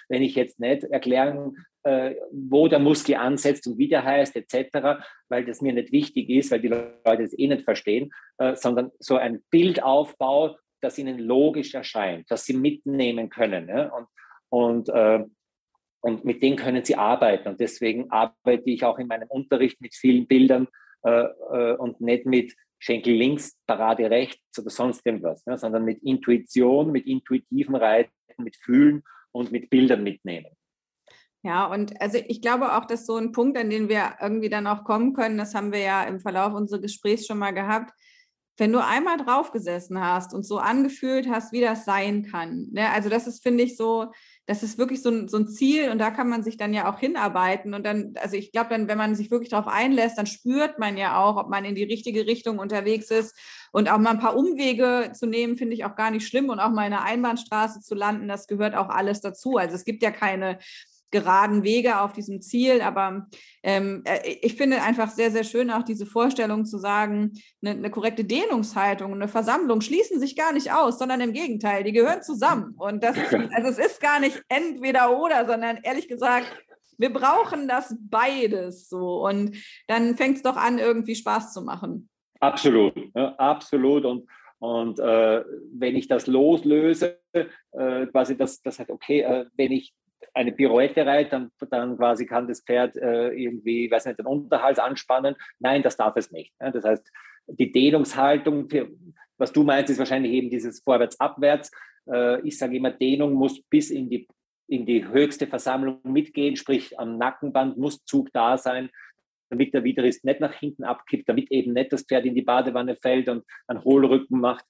Wenn ich jetzt nicht erklären, äh, wo der Muskel ansetzt und wie der heißt, etc., weil das mir nicht wichtig ist, weil die Leute es eh nicht verstehen, äh, sondern so ein Bildaufbau, das ihnen logisch erscheint, das sie mitnehmen können. Und, und äh, und mit denen können sie arbeiten. Und deswegen arbeite ich auch in meinem Unterricht mit vielen Bildern äh, äh, und nicht mit Schenkel links, Parade rechts oder sonst irgendwas, ne, sondern mit Intuition, mit intuitivem Reiten, mit Fühlen und mit Bildern mitnehmen. Ja, und also ich glaube auch, dass so ein Punkt, an den wir irgendwie dann auch kommen können, das haben wir ja im Verlauf unseres Gesprächs schon mal gehabt, wenn du einmal draufgesessen hast und so angefühlt hast, wie das sein kann. Ne? Also das ist, finde ich, so, das ist wirklich so ein, so ein Ziel und da kann man sich dann ja auch hinarbeiten. Und dann, also ich glaube, dann, wenn man sich wirklich darauf einlässt, dann spürt man ja auch, ob man in die richtige Richtung unterwegs ist. Und auch mal ein paar Umwege zu nehmen, finde ich auch gar nicht schlimm. Und auch mal in einer Einbahnstraße zu landen, das gehört auch alles dazu. Also es gibt ja keine geraden Wege auf diesem Ziel. Aber ähm, äh, ich finde einfach sehr, sehr schön auch diese Vorstellung zu sagen, eine, eine, korrekte Dehnungshaltung, eine Versammlung schließen sich gar nicht aus, sondern im Gegenteil, die gehören zusammen. Und das ist, also es ist gar nicht entweder oder, sondern ehrlich gesagt, wir brauchen das beides so. Und dann fängt es doch an, irgendwie Spaß zu machen. Absolut, ja, absolut. Und und äh, wenn ich das loslöse, äh, quasi das, das heißt, okay, äh, wenn ich eine Pirouette reitet, dann, dann quasi kann das Pferd äh, irgendwie, weiß nicht, den Unterhals anspannen. Nein, das darf es nicht. Ne? Das heißt, die Dehnungshaltung, für, was du meinst, ist wahrscheinlich eben dieses Vorwärts-Abwärts. Äh, ich sage immer, Dehnung muss bis in die, in die höchste Versammlung mitgehen, sprich am Nackenband muss Zug da sein, damit der Widerrist nicht nach hinten abkippt, damit eben nicht das Pferd in die Badewanne fällt und einen Hohlrücken macht.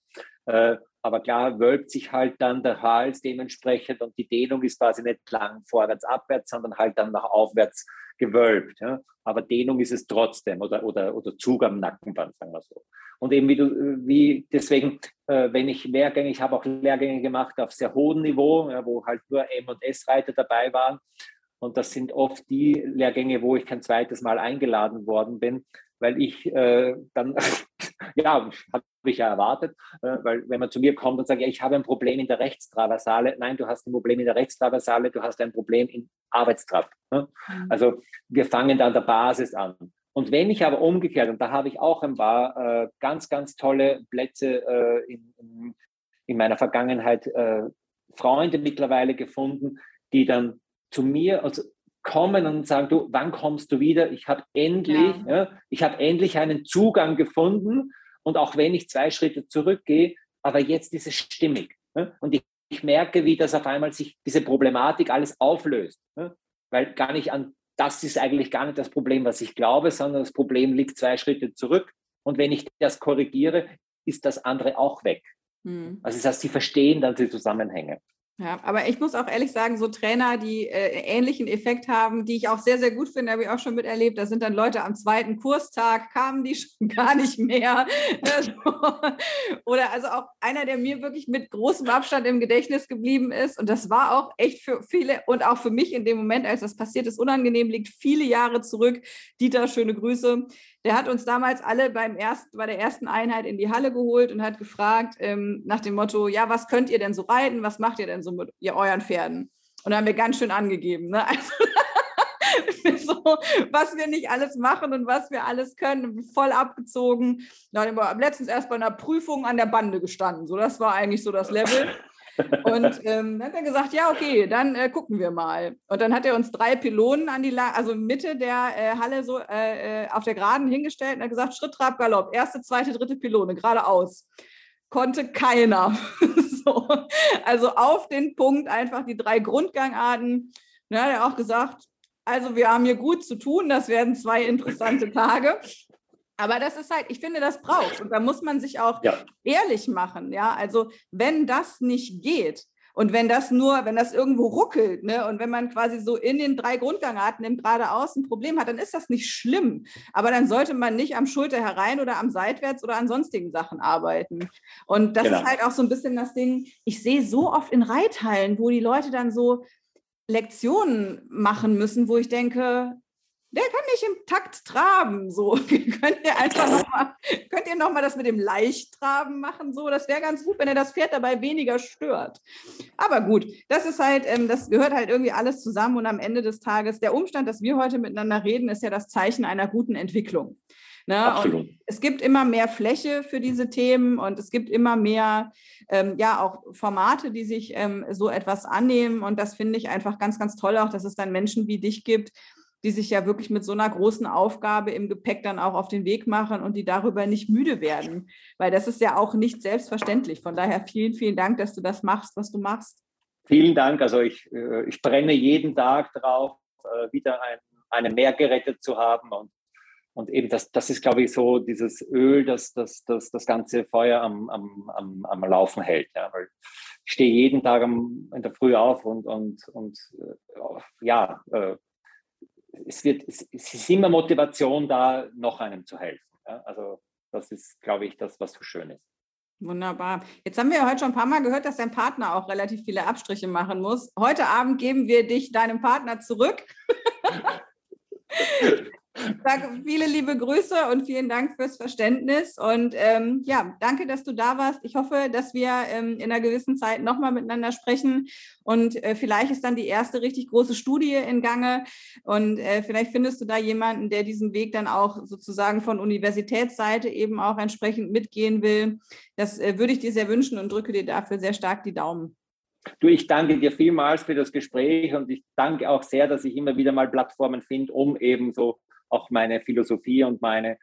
Äh, aber klar wölbt sich halt dann der Hals dementsprechend und die Dehnung ist quasi nicht lang vorwärts, abwärts, sondern halt dann nach aufwärts gewölbt. Ja? Aber Dehnung ist es trotzdem oder, oder, oder Zug am Nackenband, sagen wir so. Und eben wie du, wie deswegen, äh, wenn ich Lehrgänge, ich habe auch Lehrgänge gemacht auf sehr hohem Niveau, ja, wo halt nur M- und S-Reiter dabei waren. Und das sind oft die Lehrgänge, wo ich kein zweites Mal eingeladen worden bin, weil ich äh, dann, ja, habe ich ja erwartet, äh, weil wenn man zu mir kommt und sagt, ja, ich habe ein Problem in der Rechtstraversale, nein, du hast ein Problem in der Rechtstraversale, du hast ein Problem in Arbeitstrab. Ne? Mhm. Also wir fangen da an der Basis an. Und wenn ich aber umgekehrt, und da habe ich auch ein paar äh, ganz, ganz tolle Plätze äh, in, in, in, meiner Vergangenheit, Freunde mittlerweile gefunden, die dann zu mir also kommen und sagen, du, wann kommst du wieder? Ich habe endlich, ja. ja ich habe endlich einen Zugang gefunden und auch wenn ich zwei Schritte zurückgehe, aber jetzt ist es stimmig. Ja? Und ich, ich, merke, wie das auf einmal sich diese Problematik alles auflöst, weil gar nicht an das ist eigentlich gar nicht das Problem, was ich glaube, sondern das Problem liegt zwei Schritte zurück. Und wenn ich das korrigiere, ist das andere auch weg. Mhm. Also das heißt, sie verstehen dann die Zusammenhänge. Ja, aber ich muss auch ehrlich sagen, so Trainer, die äh, ähnlichen Effekt haben, die ich auch sehr, sehr gut finde, habe ich auch schon miterlebt. Da sind dann Leute am zweiten Kurstag, kamen die schon gar nicht mehr. Also, oder also auch einer, der mir wirklich mit großem Abstand im Gedächtnis geblieben ist. Und das war auch echt für viele und auch für mich in dem Moment, als das passiert ist, unangenehm, liegt viele Jahre zurück. Dieter, schöne Grüße. Der hat uns damals alle beim ersten, bei der ersten Einheit in die Halle geholt und hat gefragt ähm, nach dem Motto, ja, was könnt ihr denn so reiten? Was macht ihr denn so mit ihr, euren Pferden? Und da haben wir ganz schön angegeben. Ne? Also, so, was wir nicht alles machen und was wir alles können, voll abgezogen. Da haben wir letztens erst bei einer Prüfung an der Bande gestanden. So, das war eigentlich so das Level. Und ähm, dann hat er gesagt, ja, okay, dann äh, gucken wir mal. Und dann hat er uns drei Pylonen an die, La also Mitte der äh, Halle so äh, äh auf der Geraden hingestellt und hat gesagt, Schritt, Trab, Galopp, erste, zweite, dritte Pylone, geradeaus. Konnte keiner. so. Also auf den Punkt einfach die drei Grundgangarten. Dann hat er auch gesagt, also wir haben hier gut zu tun, das werden zwei interessante Tage. Aber das ist halt, ich finde, das braucht. Und da muss man sich auch ja. ehrlich machen. Ja, also wenn das nicht geht, und wenn das nur, wenn das irgendwo ruckelt, ne, und wenn man quasi so in den drei Grundgangarten im geradeaus ein Problem hat, dann ist das nicht schlimm. Aber dann sollte man nicht am Schulter herein oder am seitwärts oder an sonstigen Sachen arbeiten. Und das genau. ist halt auch so ein bisschen das Ding. Ich sehe so oft in Reithallen, wo die Leute dann so Lektionen machen müssen, wo ich denke, der kann nicht im Takt traben. So, könnt ihr einfach nochmal, könnt ihr noch mal das mit dem Leichttraben machen? So, das wäre ganz gut, wenn er das Pferd dabei weniger stört. Aber gut, das ist halt, ähm, das gehört halt irgendwie alles zusammen und am Ende des Tages, der Umstand, dass wir heute miteinander reden, ist ja das Zeichen einer guten Entwicklung. Ne? Es gibt immer mehr Fläche für diese Themen und es gibt immer mehr, ähm, ja, auch Formate, die sich ähm, so etwas annehmen. Und das finde ich einfach ganz, ganz toll, auch dass es dann Menschen wie dich gibt, die sich ja wirklich mit so einer großen Aufgabe im Gepäck dann auch auf den Weg machen und die darüber nicht müde werden. Weil das ist ja auch nicht selbstverständlich. Von daher vielen, vielen Dank, dass du das machst, was du machst. Vielen Dank. Also ich, äh, ich brenne jeden Tag drauf, äh, wieder ein, eine mehr gerettet zu haben. Und, und eben das, das ist, glaube ich, so dieses Öl, das das, das, das ganze Feuer am, am, am, am Laufen hält. Ja. Weil ich stehe jeden Tag am, in der Früh auf und, und, und äh, ja, es, wird, es, es ist immer Motivation da, noch einem zu helfen. Ja? Also das ist, glaube ich, das, was so schön ist. Wunderbar. Jetzt haben wir ja heute schon ein paar Mal gehört, dass dein Partner auch relativ viele Abstriche machen muss. Heute Abend geben wir dich deinem Partner zurück. Sage viele liebe Grüße und vielen Dank fürs Verständnis. Und ähm, ja, danke, dass du da warst. Ich hoffe, dass wir ähm, in einer gewissen Zeit nochmal miteinander sprechen. Und äh, vielleicht ist dann die erste richtig große Studie in Gange. Und äh, vielleicht findest du da jemanden, der diesen Weg dann auch sozusagen von Universitätsseite eben auch entsprechend mitgehen will. Das äh, würde ich dir sehr wünschen und drücke dir dafür sehr stark die Daumen. Du, ich danke dir vielmals für das Gespräch und ich danke auch sehr, dass ich immer wieder mal Plattformen finde, um eben so auch meine Philosophie und meine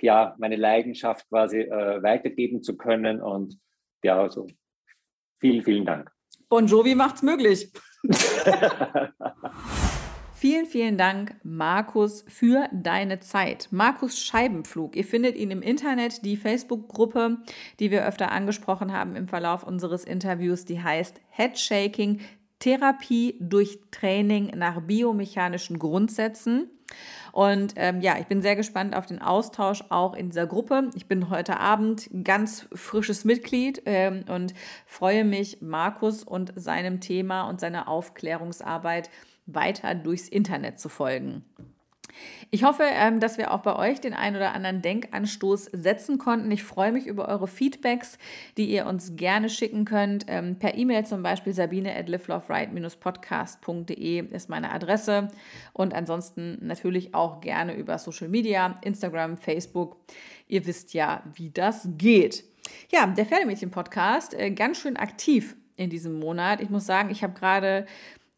ja, meine Leidenschaft quasi äh, weitergeben zu können. Und ja, also vielen, vielen Dank. Bon Jovi macht's möglich. Vielen, vielen Dank, Markus, für deine Zeit. Markus Scheibenflug. Ihr findet ihn im Internet, die Facebook-Gruppe, die wir öfter angesprochen haben im Verlauf unseres Interviews, die heißt Headshaking Therapie durch Training nach biomechanischen Grundsätzen. Und ähm, ja, ich bin sehr gespannt auf den Austausch auch in dieser Gruppe. Ich bin heute Abend ganz frisches Mitglied ähm, und freue mich, Markus und seinem Thema und seiner Aufklärungsarbeit weiter durchs Internet zu folgen. Ich hoffe, ähm, dass wir auch bei euch den einen oder anderen Denkanstoß setzen konnten. Ich freue mich über eure Feedbacks, die ihr uns gerne schicken könnt. Ähm, per E-Mail zum Beispiel sabine at liveloveright-podcast.de ist meine Adresse. Und ansonsten natürlich auch gerne über Social Media, Instagram, Facebook. Ihr wisst ja, wie das geht. Ja, der Pferdemädchen-Podcast, äh, ganz schön aktiv in diesem Monat. Ich muss sagen, ich habe gerade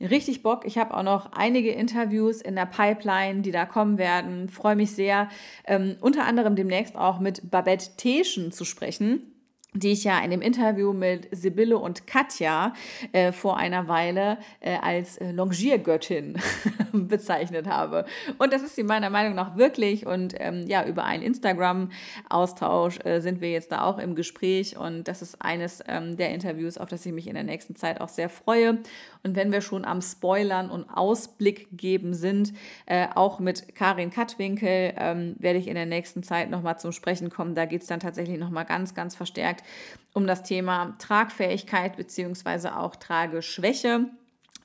richtig Bock. Ich habe auch noch einige Interviews in der Pipeline, die da kommen werden. Freue mich sehr, ähm, unter anderem demnächst auch mit Babette Teschen zu sprechen die ich ja in dem Interview mit Sibylle und Katja äh, vor einer Weile äh, als äh, Longiergöttin bezeichnet habe. Und das ist sie meiner Meinung nach wirklich. Und ähm, ja, über einen Instagram-Austausch äh, sind wir jetzt da auch im Gespräch. Und das ist eines ähm, der Interviews, auf das ich mich in der nächsten Zeit auch sehr freue. Und wenn wir schon am Spoilern und Ausblick geben sind, äh, auch mit Karin Kattwinkel ähm, werde ich in der nächsten Zeit nochmal zum Sprechen kommen. Da geht es dann tatsächlich nochmal ganz, ganz verstärkt um das Thema Tragfähigkeit beziehungsweise auch Trageschwäche.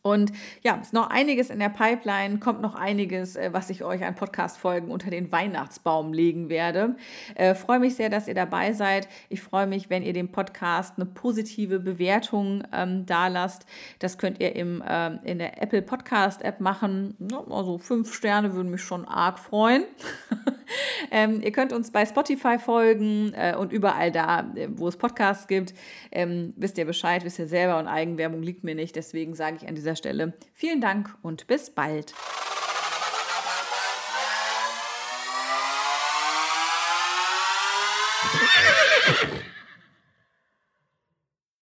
Und ja, ist noch einiges in der Pipeline, kommt noch einiges, äh, was ich euch an Podcast-Folgen unter den Weihnachtsbaum legen werde. Äh, freue mich sehr, dass ihr dabei seid. Ich freue mich, wenn ihr dem Podcast eine positive Bewertung ähm, da. Das könnt ihr im, äh, in der Apple Podcast-App machen. Also fünf Sterne würden mich schon arg freuen. ähm, ihr könnt uns bei Spotify folgen äh, und überall da, äh, wo es Podcasts gibt. Ähm, wisst ihr Bescheid, wisst ihr selber und Eigenwerbung liegt mir nicht. Deswegen sage ich an dieser Stelle vielen Dank und bis bald.